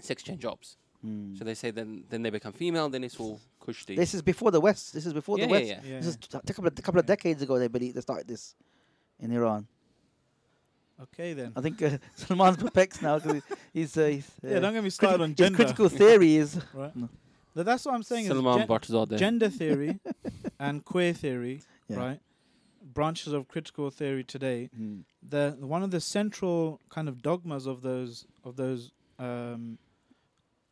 sex change jobs. Mm. So they say then then they become female, then it's all kushti. This is before the West. This is before yeah, the West. yeah. Yeah. This is t- a couple of, a couple of Yeah. decades ago. They believe they started this in Iran. Okay then. I think uh, Salman's perplexed now because he's, uh, he's uh, Yeah, don't get me started on his gender. critical theory is right. No. Th- That's what I'm saying. Salman Is Salman gen- gender theory and queer theory, Yeah. right? Branches of critical theory today. Mm. The one of the central kind of dogmas of those of those um,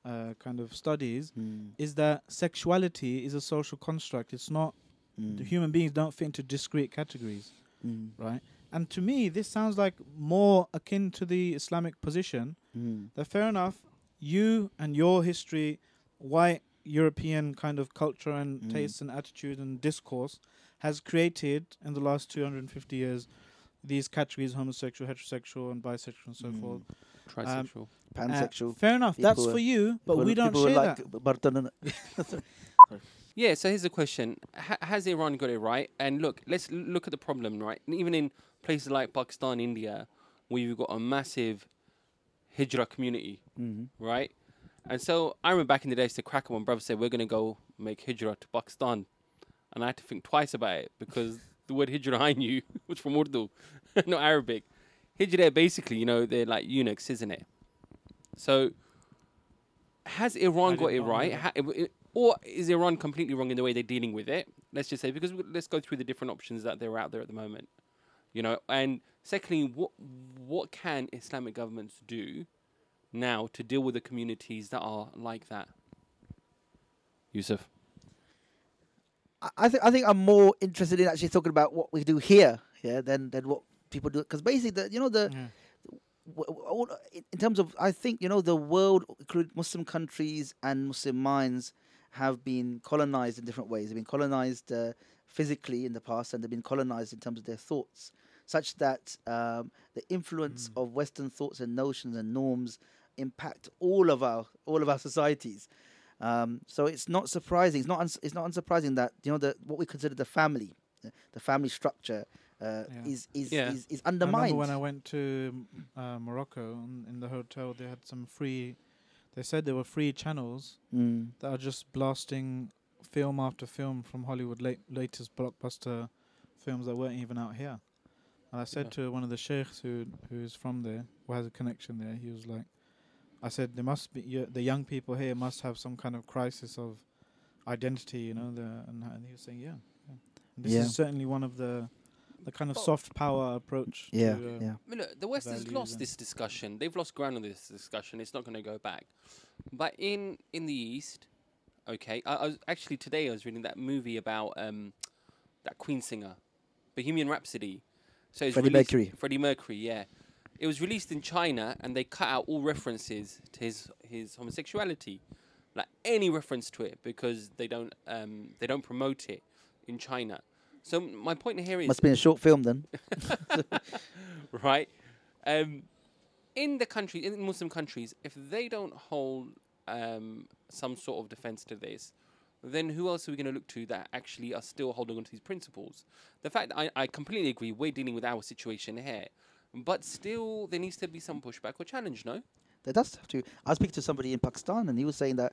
uh, kind of studies Mm. is that sexuality is a social construct. It's not Mm. the human beings don't fit into discrete categories, Mm. right? And to me, this sounds like more akin to the Islamic position. Mm. That fair enough, you and your history, white European kind of culture and Mm. taste and attitude and discourse, has created in the last 250 years these categories: homosexual, heterosexual, and bisexual, and so Mm. forth. Trisexual. Uh, Pansexual. fair enough, that's for you, but we don't share like that. Yeah, so here's the question: ha- Has Iran got it right? And look, let's look at the problem, right? And even in places like Pakistan, India, where you've got a massive Hijra community, Mhm. right? And so I remember back in the days, to crack one brother said, "We're going to go make Hijra to Pakistan," and I had to think twice about it because the word hijrah I knew was from Urdu, not Arabic. Hijrah, basically, you know, they're like eunuchs, isn't it? So, has Iran got it right? Ha- or is Iran completely wrong in the way they're dealing with it? Let's just say because we, let's go through the different options that they're out there at the moment. You know, and secondly, what what can Islamic governments do now to deal with the communities that are like that? Yusuf. I- think I think I'm more interested in actually talking about what we do here, yeah, than than what people do. Because basically, the, you know, the Yeah. w- w- in in terms of, I think you know, the world, including Muslim countries and Muslim minds, have been colonized in different ways. They've been colonized uh, physically in the past, and they've been colonized in terms of their thoughts, such that um, the influence Mm. of Western thoughts and notions and norms impact all of our all of our societies. Um, so it's not surprising. It's not. Uns- it's not unsurprising that you know the what we consider the family, uh, the family structure, uh, Yeah. is is, Yeah. is is I undermined. when I went to uh, Morocco in the hotel, they had some free. They said there were free channels Mm. that are just blasting film after film from Hollywood, late, latest blockbuster films that weren't even out here. And I said Yeah. to one of the sheikhs who who's from there, who has a connection there, he was like, I said there must be y- the young people here must have some kind of crisis of identity, you know. The and, and he was saying, yeah, yeah. And this Yeah. is certainly one of the the kind of Oh. soft power approach. Yeah, to, uh, yeah. I mean, look, the West has lost this discussion. They've lost ground on this discussion. It's not going to go back. But in in the East, okay, I, I was actually today I was reading that movie about um, that Queen singer, Bohemian Rhapsody. So it's Freddie released- Mercury. Freddie Mercury, yeah. It was released in China, and they cut out all references to his his homosexuality, like any reference to it, because they don't um, they don't promote it in China. So my point here is Must be a short film then. right? Um, in the country, in Muslim countries, if they don't hold um, some sort of defense to this, then who else are we going to look to that actually are still holding on to these principles? The fact that I, I completely agree, we're dealing with our situation here, but still there needs to be some pushback or challenge, no? There does have to. I was speaking to somebody in Pakistan, and he was saying that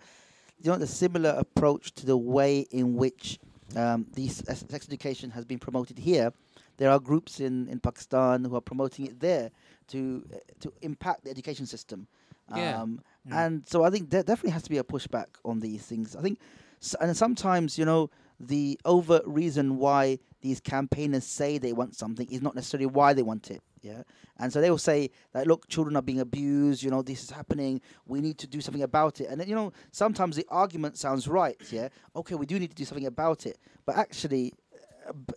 you know the similar approach to the way in which um, these uh, sex education has been promoted here. There are groups in, in Pakistan who are promoting it there to uh, to impact the education system. Yeah. Um, Yeah. And so I think there definitely has to be a pushback on these things. I think, s- and sometimes you know the overt reason why these campaigners say they want something is not necessarily why they want it. Yeah, and so they will say that look, children are being abused. You know, this is happening. We need to do something about it. And then, you know, sometimes the argument sounds right. Yeah, okay, we do need to do something about it. But actually, uh, b-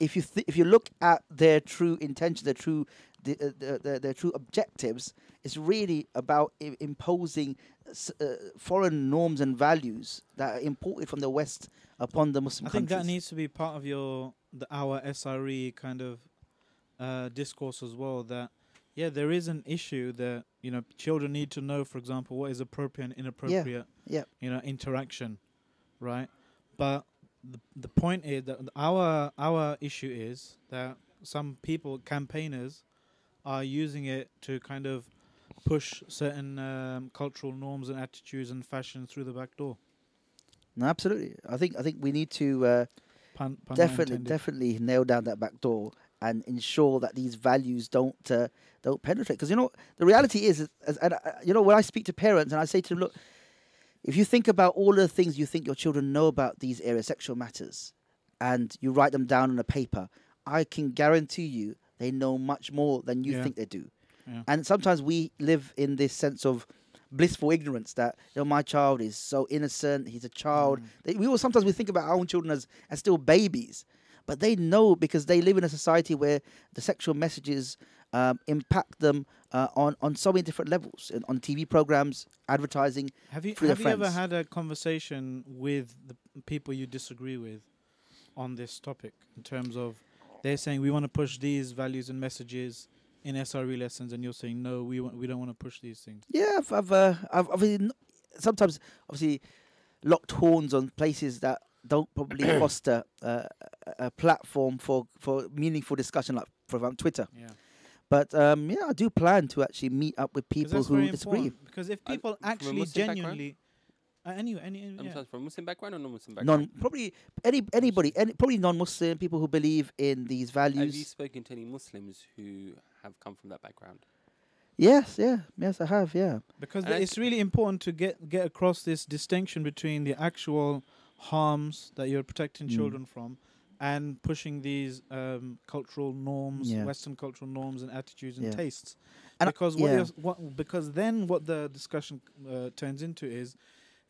if you th- if you look at their true intention, their true the, uh, the, the, their true objectives, it's really about I- imposing s- uh, foreign norms and values that are imported from the West upon the Muslim I think that needs to be part of your the our SRE kind of uh, discourse as well. That yeah, there is an issue that you know children need to know, for example, what is appropriate and inappropriate. yeah. yeah. You know, interaction, right? But the the point is that our our issue is that some people campaigners are using it to kind of push certain um, cultural norms and attitudes and fashion through the back door. no, absolutely. I think I think we need to uh, Pun, pun definitely intended. definitely nail down that back door and ensure that these values don't uh, don't penetrate. Because you know the reality is, and uh, you know when I speak to parents and I say to them, look, if you think about all the things you think your children know about these areas, sexual matters, and you write them down on a paper, I can guarantee you they know much more than you Yeah. think they do. Yeah. And sometimes we live in this sense of blissful ignorance that you know my child is so innocent, he's a child. Mm. They, we all sometimes we think about our own children as, as still babies, but they know because they live in a society where the sexual messages um, impact them uh, on on so many different levels, and on TV programs, advertising. Have you have you ever had a conversation with the people you disagree with on this topic in terms of they're saying we want to push these values and messages in SRE lessons, and you're saying no, we want we don't want to push these things. Yeah, I've, I've, uh, I've obviously n- sometimes obviously locked horns on places that don't probably foster uh, a a platform for, for meaningful discussion, like for example Twitter. Yeah, But um, yeah, I do plan to actually meet up with people who disagree. important, Because if Uh, people from a actually genuinely, uh, anyway, any, I'm yeah. sorry, from Muslim background or non-Muslim background? Non, probably any anybody, any, probably non-Muslim people who believe in these values. Have you spoken to any Muslims who have come from that background? Yes, yeah, yes, I have. Yeah, because And it's really important to get get across this distinction between the actual harms that you're protecting Mm. children from and pushing these um, cultural norms, Yeah. Western cultural norms and attitudes and Yeah. tastes. And because what, what because then what the discussion uh, turns into is,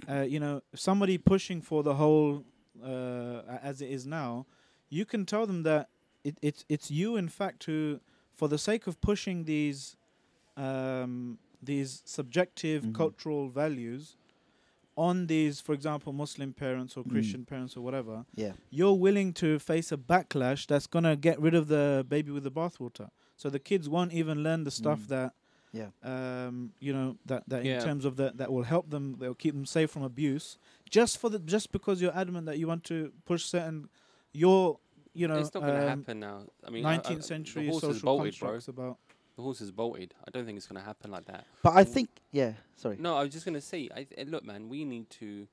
uh, you know, somebody pushing for the whole uh, as it is now, you can tell them that it, it's it's you in fact who, for the sake of pushing these um, these subjective Mhm. cultural values on these, for example, Muslim parents or Mm. Christian parents or whatever, yeah, you're willing to face a backlash that's gonna get rid of the baby with the bathwater. So the kids won't even learn the stuff Mm. that, Yeah. um, you know, that that Yeah. in terms of that that will help them, they'll keep them safe from abuse. Just for the just because you're adamant that you want to push certain your, you know, it's not going to um, happen now. I mean, I- I- 19th century the horse is social bolted, bro. constructs about. The horse is bolted. I don't think it's going to happen like that. but I think yeah. Sorry. No, I was just going to say, I th- look, man, we need to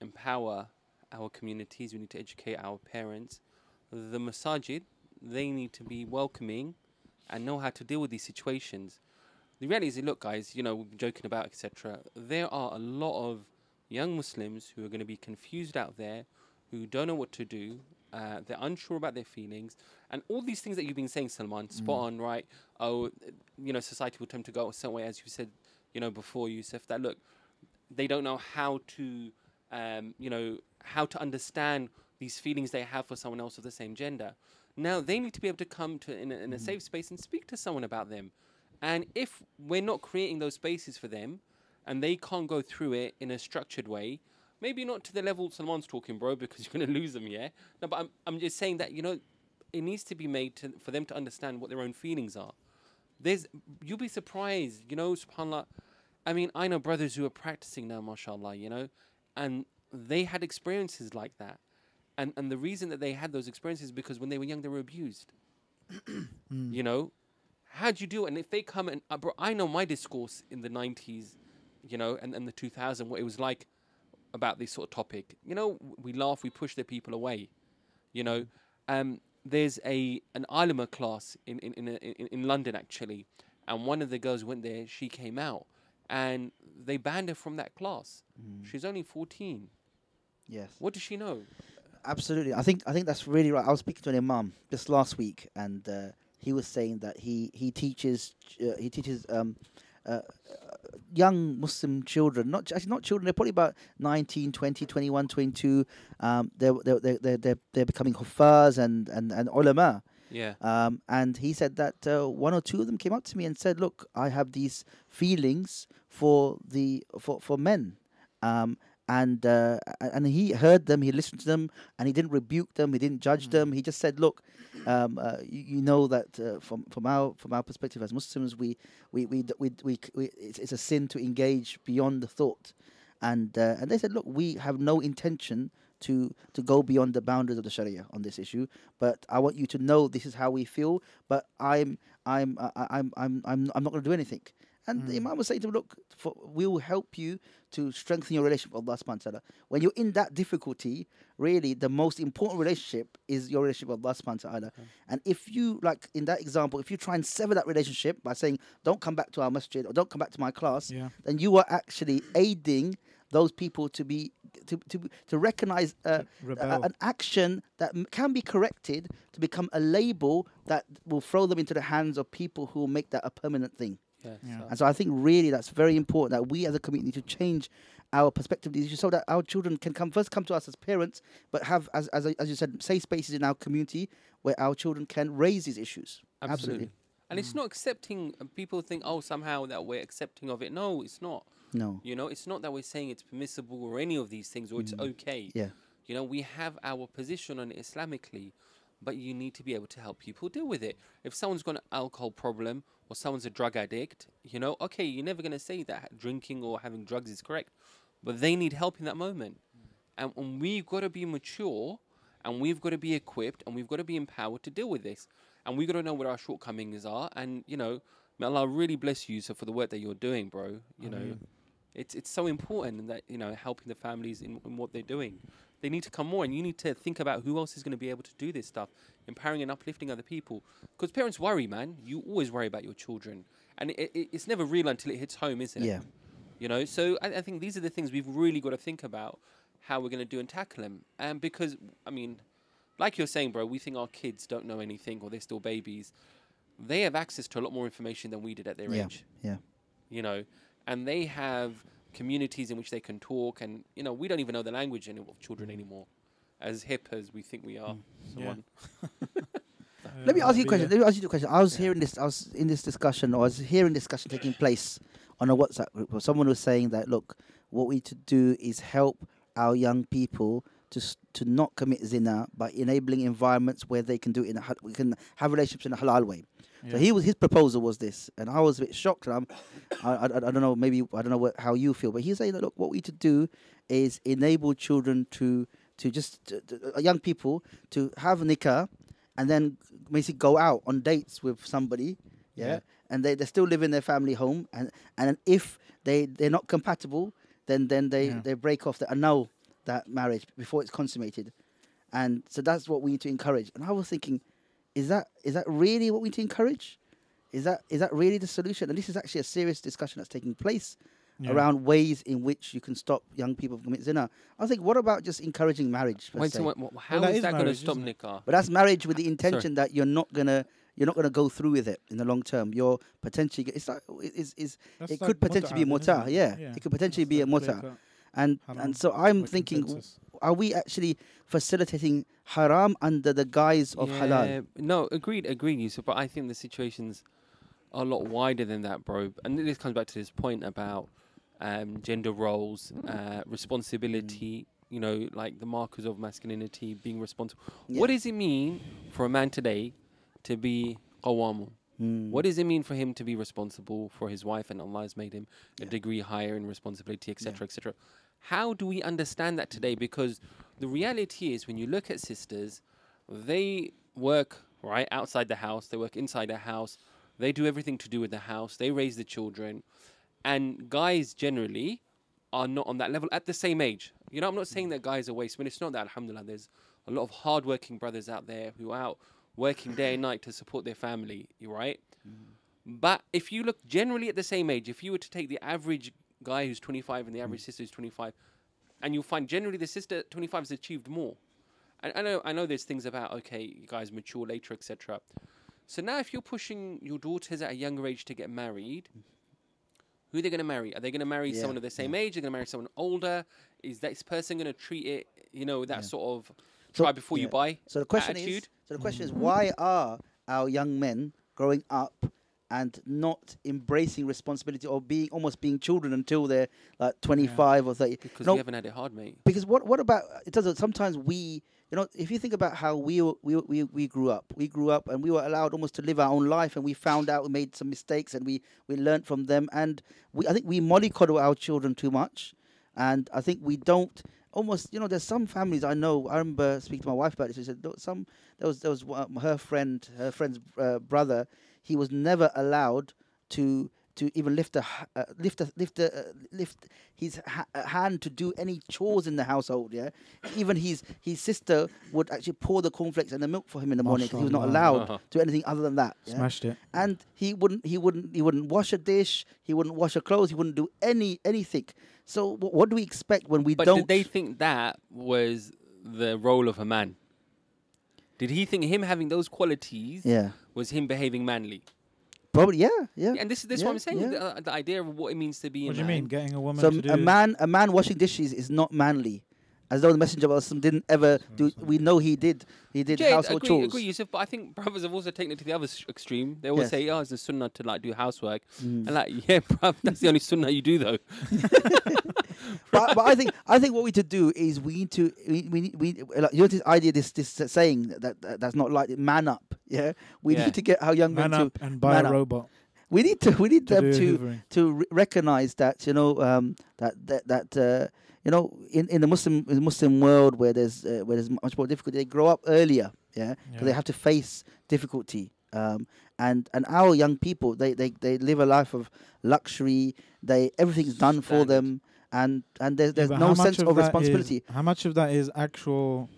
empower our communities. We need to educate our parents. The masajid, they need to be welcoming and know how to deal with these situations. The reality is, look, guys, you know, we've been joking about, etc. There are a lot of young Muslims who are going to be confused out there, who don't know what to do, uh, they're unsure about their feelings, and all these things that you've been saying, Salman, spot Mm. on, right? Oh, you know, society will tend to go a certain way, as you said, you know, before Yusuf. That look, they don't know how to, um, you know, how to understand these feelings they have for someone else of the same gender. Now they need to be able to come to in a, in a Mm-hmm. safe space and speak to someone about them. And if we're not creating those spaces for them, and they can't go through it in a structured way, maybe not to the level someone's talking, bro, because you're gonna lose them, yeah. No, but I'm I'm just saying that you know, it needs to be made to, for them to understand what their own feelings are. There's you'll be surprised, you know, subhanallah. I mean, I know brothers who are practicing now, mashallah, you know, and they had experiences like that. And and the reason that they had those experiences is because when they were young they were abused. You know, how'd you do it? And if they come and uh, bro, I know my discourse in the nineties, you know, and, and the two thousand, what it was like about this sort of topic. You know, we laugh, we push the people away. You know, um, there's a an Ilma class in in in, a, in in London actually, and one of the girls went there. She came out, and they banned her from that class. She's only fourteen. Yes. What does she know? Absolutely. I think I think that's really right. I was speaking to an imam just last week, and uh, he was saying that he he teaches uh, he teaches um, uh, young Muslim children, not actually not children. They're probably about 19, 20, 21, 22. Um, they're they're they're they're, they're, they're becoming huffaz and and and ulama. Yeah. Um, and he said that uh, one or two of them came up to me and said, "Look, I have these feelings for the for for men." Um, and uh, and he heard them, he listened to them, and he didn't rebuke them, he didn't judge them. He just said, "Look, um, uh, you, you know that uh, from from our from our perspective as Muslims, we we we d- we, we, c- we it's, it's a sin to engage beyond the thought." And uh, and they said, "Look, we have no intention." To, to go beyond the boundaries of the Sharia on this issue, but I want you to know this is how we feel. But I'm I'm I- I- I'm I'm I'm I'm not going to do anything. And the Imam was saying to him, look, for, we will help you to strengthen your relationship with Allah subhanahu wa ta'ala. When you're in that difficulty, really the most important relationship is your relationship with Allah subhanahu wa ta'ala. And if you, like in that example, if you try and sever that relationship by saying, don't come back to our masjid or don't come back to my class, Yeah. then you are actually aiding those people to be to to, to recognize uh, Rebel. an action that m- can be corrected to become a label that will throw them into the hands of people who will make that a permanent thing. Yeah. Yeah. And so I think really that's very important that we as a community need to change our perspective of these issues so that our children can come first come to us as parents, but have as as, as you said, safe spaces in our community where our children can raise these issues. Absolutely. And it's not accepting. uh, People think, oh, somehow that we're accepting of it. No, it's not. No. You know, it's not that we're saying it's permissible or any of these things or it's okay. Yeah. You know, we have our position on it Islamically, but you need to be able to help people deal with it. If someone's got an alcohol problem or someone's a drug addict, you know, okay, you're never going to say that drinking or having drugs is correct, but they need help in that moment. And, and we've got to be mature and we've got to be equipped and we've got to be empowered to deal with this. And we've got to know what our shortcomings are. And, you know, may Allah really bless you so for the work that you're doing, bro. You know, it's it's so important that you know helping the families in, in what they're doing. They need to come more, and you need to think about who else is going to be able to do this stuff, empowering and uplifting other people. Because parents worry, man. You always worry about your children, and it, it, it's never real until it hits home, isn't it? Yeah. You know, so I, I think these are the things we've really got to think about how we're going to do and tackle them. And because I mean, like you're saying, bro, we think our kids don't know anything or they're still babies. They have access to a lot more information than we did at their Yeah. age Yeah. you know, and they have communities in which they can talk, and you know, we don't even know the language any- of children mm. anymore, as hip as we think we are. Mm. So Yeah. on. Let me ask you a question. Let me ask you a question. I was hearing this. I was in this discussion, or I was hearing discussion taking place on a WhatsApp group. Where someone was saying that, look, what we need to do is help our young people to to not commit zina by enabling environments where they can do it in a we can have relationships in a halal way. So he was his proposal was this, and I was a bit shocked. And I'm, I, I, I don't know, maybe I don't know what, how you feel, but he's saying that look, what we need to do is enable children to to just to, to- uh, young people to have nikah, and then basically go out on dates with somebody, yeah, Yeah. and they they still live in their family home, and and if they they're not compatible, then then they Yeah. they break off, they annul that marriage before it's consummated, and so that's what we need to encourage. And I was thinking is that is that really what we need to encourage? Is that is that really the solution? And this is actually a serious discussion that's taking place Yeah. around ways in which you can stop young people from committing zina. I think, what about just encouraging marriage? per Wait, se? so what, what, how that is is that going to stop isn't nikah? But that's marriage with the intention that you're not gonna you're not gonna go through with it in the long term. You're potentially it's like it's, it's That's it like could potentially be mut'a then, muta. Yeah, it? it could potentially That's be a like muta. And haram and so I'm thinking, are we actually facilitating haram under the guise of halal? No, agreed, agreed, Yusuf. But I think the situation's a lot wider than that, bro. And this comes back to this point about um, gender roles, uh, responsibility. You know, like the markers of masculinity, being responsible. What does it mean for a man today to be qawamun? Mm. What does it mean for him to be responsible for his wife, and Allah has made him a degree higher in responsibility, etc., Yeah. etc. How do we understand that today? Because the reality is, when you look at sisters, they work right outside the house, they work inside the house, they do everything to do with the house, they raise the children, and guys generally are not on that level at the same age. You know, I'm not saying that guys are waste, but it's not that. Alhamdulillah, there's a lot of hardworking brothers out there who are out working day and night to support their family. You're right? Mm-hmm. But if you look generally at the same age, if you were to take the average guy who's 25 and the average mm. sister who's 25, and you'll find generally the sister 25 has achieved more. I, I know, I know, there's things about okay, you guys mature later, etc. So now, if you're pushing your daughters at a younger age to get married, who are they going to marry? Are they going to marry Yeah, someone of the same age? Are they going to marry someone older? Is this person going to treat it, you know, that Yeah. sort of So- try before you buy? So the question is, attitude? so the mm. question is, why are our young men growing up and not embracing responsibility or being almost being children until they're like 25 or 30? Because No, we haven't had it hard, mate. because what what about it doesn't sometimes we you know if you think about how we, we we we grew up we grew up and we were allowed almost to live our own life and we found out we made some mistakes and we we learned from them and we I think we mollycoddle our children too much and I think we don't almost you know there's some families I know I remember speaking to my wife about this she said some there was there was one- her friend her friend's uh, brother he was never allowed to to even lift a h- uh, lift a lift a uh, lift his ha- uh, hand to do any chores in the household. Yeah, even his his sister would actually pour the cornflakes and the milk for him in the morning. he was not Mashallah. allowed to do anything other than that. yeah. Smashed it. And he wouldn't he wouldn't he wouldn't wash a dish. He wouldn't wash a clothes. He wouldn't do any anything. So wh- what do we expect when we But don't? did they think that was the role of a man? Did he think him having those qualities yeah, was him behaving manly? probably yeah yeah. And this is this yeah, what I'm saying. yeah. The, uh, the idea of what it means to be What a do you man. mean? Getting a woman So to m- do a man a man washing dishes is not manly. As though the messenger of Allah didn't ever do. We know he did. He did Jade, household agree, chores. agree, Yusuf, but I think brothers have also taken it to the other extreme. They always Yes. say, "Oh, it's a sunnah to like do housework," Mm. and like, yeah, bruv, that's the only sunnah you do though. but, but I think I think what we need to do is we need to we we, need- we like, you know this idea this this saying that, that that's not like man up yeah we Yeah. need to get our young men man to up and buy man a up. robot we need to we need to them to hoovering. to re- recognize that you know um, that that that uh, you know in, in the Muslim in the Muslim world where there's uh, where there's much more difficulty they grow up earlier yeah because Yeah. they have to face difficulty um, and and our young people they, they they live a life of luxury they everything's done for them and and there's there's but no sense of, that is- responsibility how much of that is actual,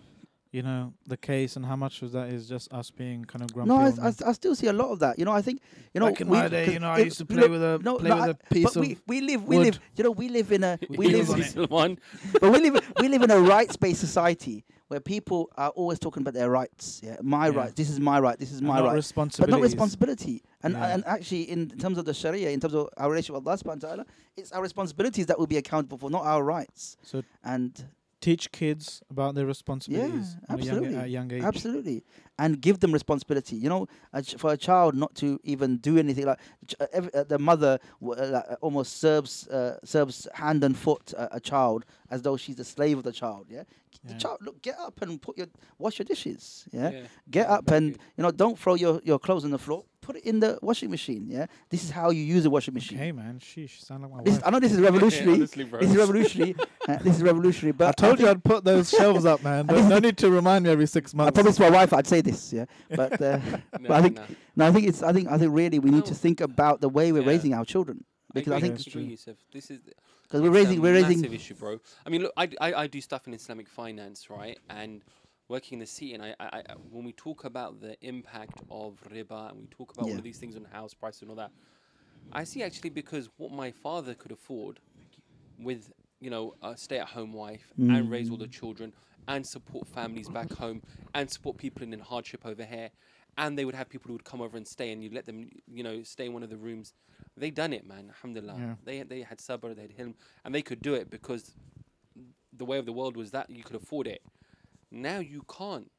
you know, the case, and how much of that is just us being kind of grumpy? no, I, I. I still see a lot of that. You know, I think you know. Back in we, my day, 'cause you know, I used to play know, with a no, play no, with I- a piece but of we, we live we wood. live you know we live in a we live on This one. but we live we live in a rights based society where people are always talking about their rights. Yeah, my Yeah. rights. This is my right. This is and my not right. But not responsibility. And Yeah. and actually, in terms of the Sharia, in terms of our relationship with Allah Subhanahu wa Taala, it's our responsibilities that will be accountable for, not our rights. So And teach kids about their responsibilities at, a young, absolutely. at a young age. Absolutely, and give them responsibility. You know, a ch- for a child not to even do anything like ch- uh, every, uh, the mother w- uh, like, uh, almost serves uh, serves hand and foot a, a child as though she's the slave of the child. Yeah, the child look get up and put your wash your dishes. Yeah, Yeah. get up and you know don't throw your your clothes on the floor. Put it in the washing machine. Yeah, this is how you use a washing machine. Okay, man. Sheesh, sound like my This, wife. I know this is revolutionary. honestly, bro. this is revolutionary. uh, this is revolutionary. But I told you I'd put those shelves up, man. Don't, no need to remind me every six months. I months. promised my wife I'd say this. Yeah, but. Uh, No, but I think no. No, I think it's. I think. I think really we need to No. think about the way we're Yeah. raising our children because I, agree, think That's agree, true. Yusuf. This is because we're it's raising a we're raising. massive issue, bro. I mean, look, I, d- I- I do stuff in Islamic finance, right? And working in the city, and I, I, I when we talk about the impact of riba and we talk about all of these things on house prices and all that, I see actually because what my father could afford with, you know, a stay at home wife and mm. raise all the children and support families back home and support people in, in hardship over here. And they would have people who would come over and stay and you'd let them, you know, stay in one of the rooms. They done it, man. Alhamdulillah. Yeah. They, they had sabr, they had hilm, and they could do it because the way of the world was that you could afford it. Now you can't,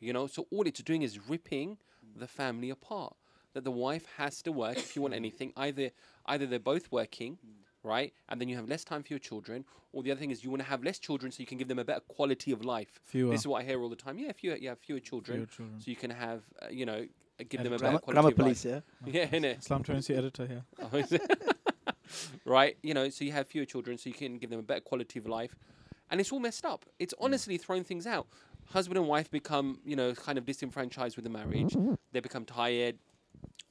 you know. So all it's doing is ripping the family apart. That the wife has to work if you want anything. Either either they're both working, right, and then you have less time for your children, or the other thing is you want to have less children so you can give them a better quality of life. Fewer. This is what I hear all the time. Yeah, fewer, have fewer children, Fewer children. so you can have, uh, you know, uh, give them a Editor. better Grammar, quality grammar of police, life. yeah. Yeah, innit? Islam21C editor here. Oh, right? You know, so you have fewer children, so you can give them a better quality of life, and it's all messed up. It's mm. honestly throwing things out. Husband and wife become, you know, kind of disenfranchised with the marriage. They become tired.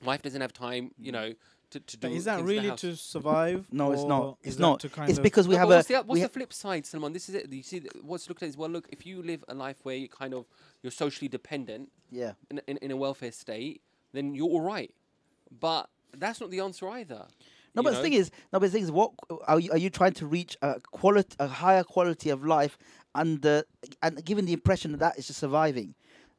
Wife doesn't have time, you know, to, to do. But is that things in the really house. to survive? No, it's or not. is It's that not. To kind It's of because we No, have but a. what's the, what's we the ha- flip side, Salman? This is it. You see, th- what's looked at is well, look, if you live a life where you kind of you're socially dependent yeah. in, in, in a welfare state, then you're all right. But that's not the answer either. No, but know? the thing is, no, but the thing is, what are you, are you trying to reach a quality, a higher quality of life, under and given the impression that that is just surviving?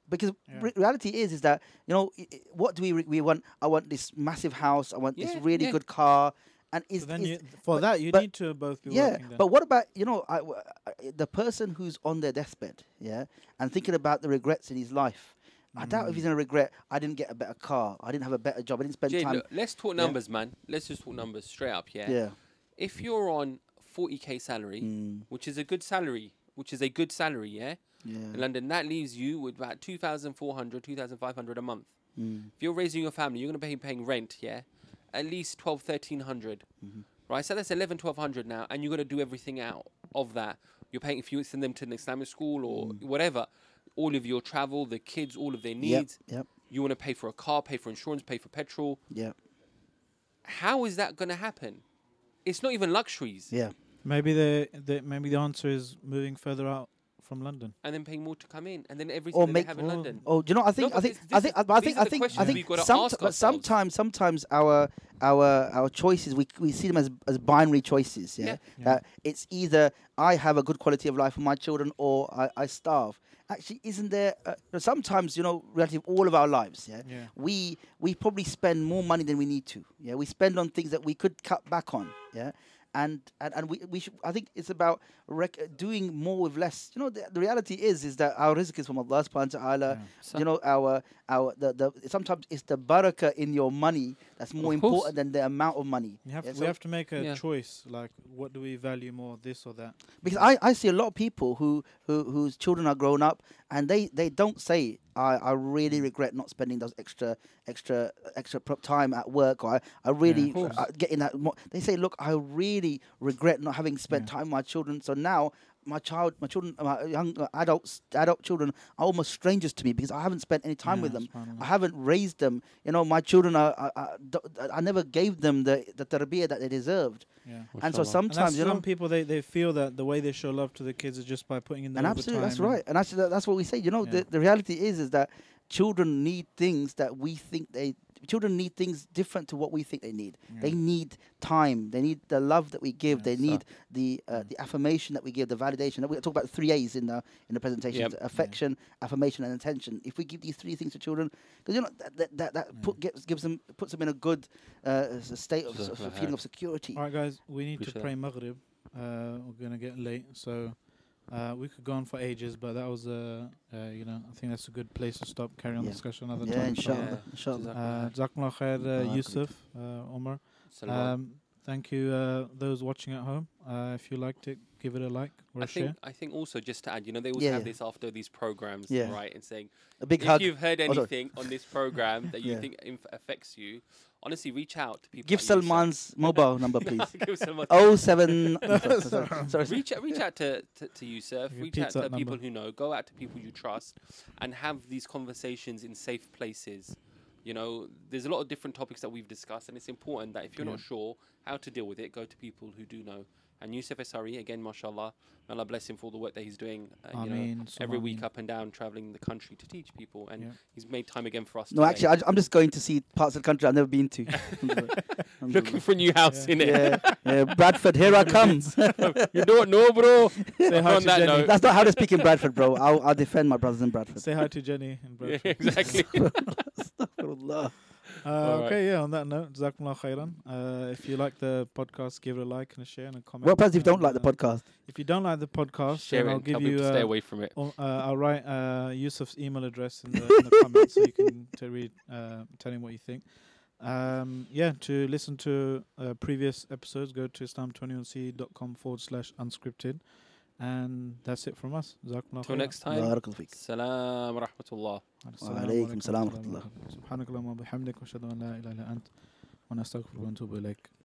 Because Yeah. re- reality is, is that you know, i- i- what do we re- we want? I want this massive house. I want this really yeah. good car, and is, So then is you, for but- that you but- need to both be yeah, but what about you know I, w- I- the person who's on their deathbed, yeah, and thinking about the regrets in his life. I doubt if he's gonna regret. I didn't get a better car. I didn't have a better job. I didn't spend Jay, time. look, let's talk numbers, man. Let's just talk numbers straight up, yeah? yeah. If you're on 40k salary, Mm, which is a good salary, which is a good salary, yeah? Yeah. In. London, that leaves you with about 2,400, 2,500 a month. Mm, If you're raising your family, you're going to be paying rent, yeah? At least 12, 1300. Mm-hmm. Right? So that's 11, 1200 now, and you've got to do everything out of that. You're paying, if you send them to an Islamic school or whatever, all of your travel, the kids, all of their Mm. Yep. needs. Yep. You want to pay for a car, pay for insurance, pay for petrol. Yep. How is that going to happen? It's not even luxuries. Yeah. maybe the, the maybe the answer is moving further out from London. And then paying more to come in, and then everything Or that make they have in. London. Oh, do you know? I think, but I think, this- I think, is- but I think, I think, I think, some, ask but sometimes, sometimes our, our, our choices, we we see them as as binary choices. Yeah, Yeah. Yeah. that it's either I have a good quality of life for my children or I, I starve. Actually, isn't there? Uh, sometimes, you know, relative all of our lives. Yeah, Yeah. we we probably spend more money than we need to. Yeah, we spend on things that we could cut back on. Yeah, and and, and we, we should. I think it's about rec- doing more with less. You know, the, the reality is is that our rizq is from Allah Subhanahu wa Taala. So- You know, our our the, the sometimes it's the barakah in your money that's more important than the amount of money. You have Yeah, we so- have to make a Yeah. choice. Like, what do we value more, this or that? because I, I see a lot of people who, who whose children are grown up and they, they don't say I, I really regret not spending those extra extra extra pro- time at work or I, I really course. uh, getting that mo- they say look I really regret not having spent Yeah. time with my children so now my child my children my young uh, adults adult children are almost strangers to me because I haven't spent any time Yeah, with them. I haven't raised them you know my children are, are, are do- I never gave them the the tarbiyah that they deserved Yeah. and so Mashallah. And sometimes you know some people they, they feel that the way they show love to the kids is just by putting in the and overtime. absolutely that's and- right and actually that, that's what we say you know Yeah. the, the reality is is that children need things that we think they children need things different to what we think they need. They need time. They need the love that we give. Yeah, they so- need the uh, the affirmation that we give the validation. We talk about three a's in the in the presentation. Yep. affection affirmation and attention. If we give these three things to children because you know that that, that, that put, gives, gives them puts them in a good uh, state of, Sort of of feeling of security. All right, guys, we need to Appreciate pray Maghrib. Uh, we're gonna get late, so uh, we could go on for ages, but that was uh, uh, you know, I think that's a good place to stop. Carry on Yeah. the discussion another yeah time. inshallah Yeah. inshallah Uh, Jazakumullah khair, uh, Yusuf, uh, Omar. Um, thank you, uh, those watching at home. Uh, if you liked it, give it a like or I a share. I think I think also just to add, you know, they always Yeah, have yeah. this after these programs, Yeah. right? And saying a big if hug you've heard Oh, anything on this program that you Yeah. think inf- affects you, honestly, reach out to people. give like Yusuf. Salman's mobile number please Give Salman- Oh seven. sorry, sorry, sorry. reach out, reach out to, to, to Yusuf, Give reach out to Hut people who know, go out to people you trust, and have these conversations in safe places. You know, there's a lot of different topics that we've discussed, and it's important that if you're not sure how to deal with it, go to people who do know And Yusuf Asari, again, mashallah, may Allah bless him for all the work that he's doing. Uh, you know, every week up and down, traveling the country to teach people, and Yeah. he's made time again for us. No, today. actually, I, am just going to see parts of the country I've never been to. looking for a new house Yeah. in it. yeah, yeah, Bradford, here I come. you don't know, bro. Say hi On to that Jenny. note, That's not how to speak in Bradford, bro. I'll, I'll defend my brothers in Bradford. Say hi to Jenny in yeah, Bradford. exactly. Astaghfirullah. Uh, Alright. okay, yeah. On that note, Jazakumullah khairan. Uh, if you like the podcast, give it a like and a share and a comment. What happens if you don't like the uh, podcast? If you don't like the podcast, Share then it I'll give tell you. people to stay Uh, away from it. uh, I'll write uh, Yusuf's email address in the, in the comments so you can to read, uh, tell him what you think. Um, yeah, to listen to uh, previous episodes, go to islam21c.com forward slash unscripted. And that's it from us. Jazakumullah Till khairan. next time. Barakallahu feek. Salam rahmatullah. السلام وعليكم عليكم السلام ورحمة ورحمة الله سبحانك اللهم وبحمدك واشهد ان لا اله الا انت ونستغفرك ونتوب اليك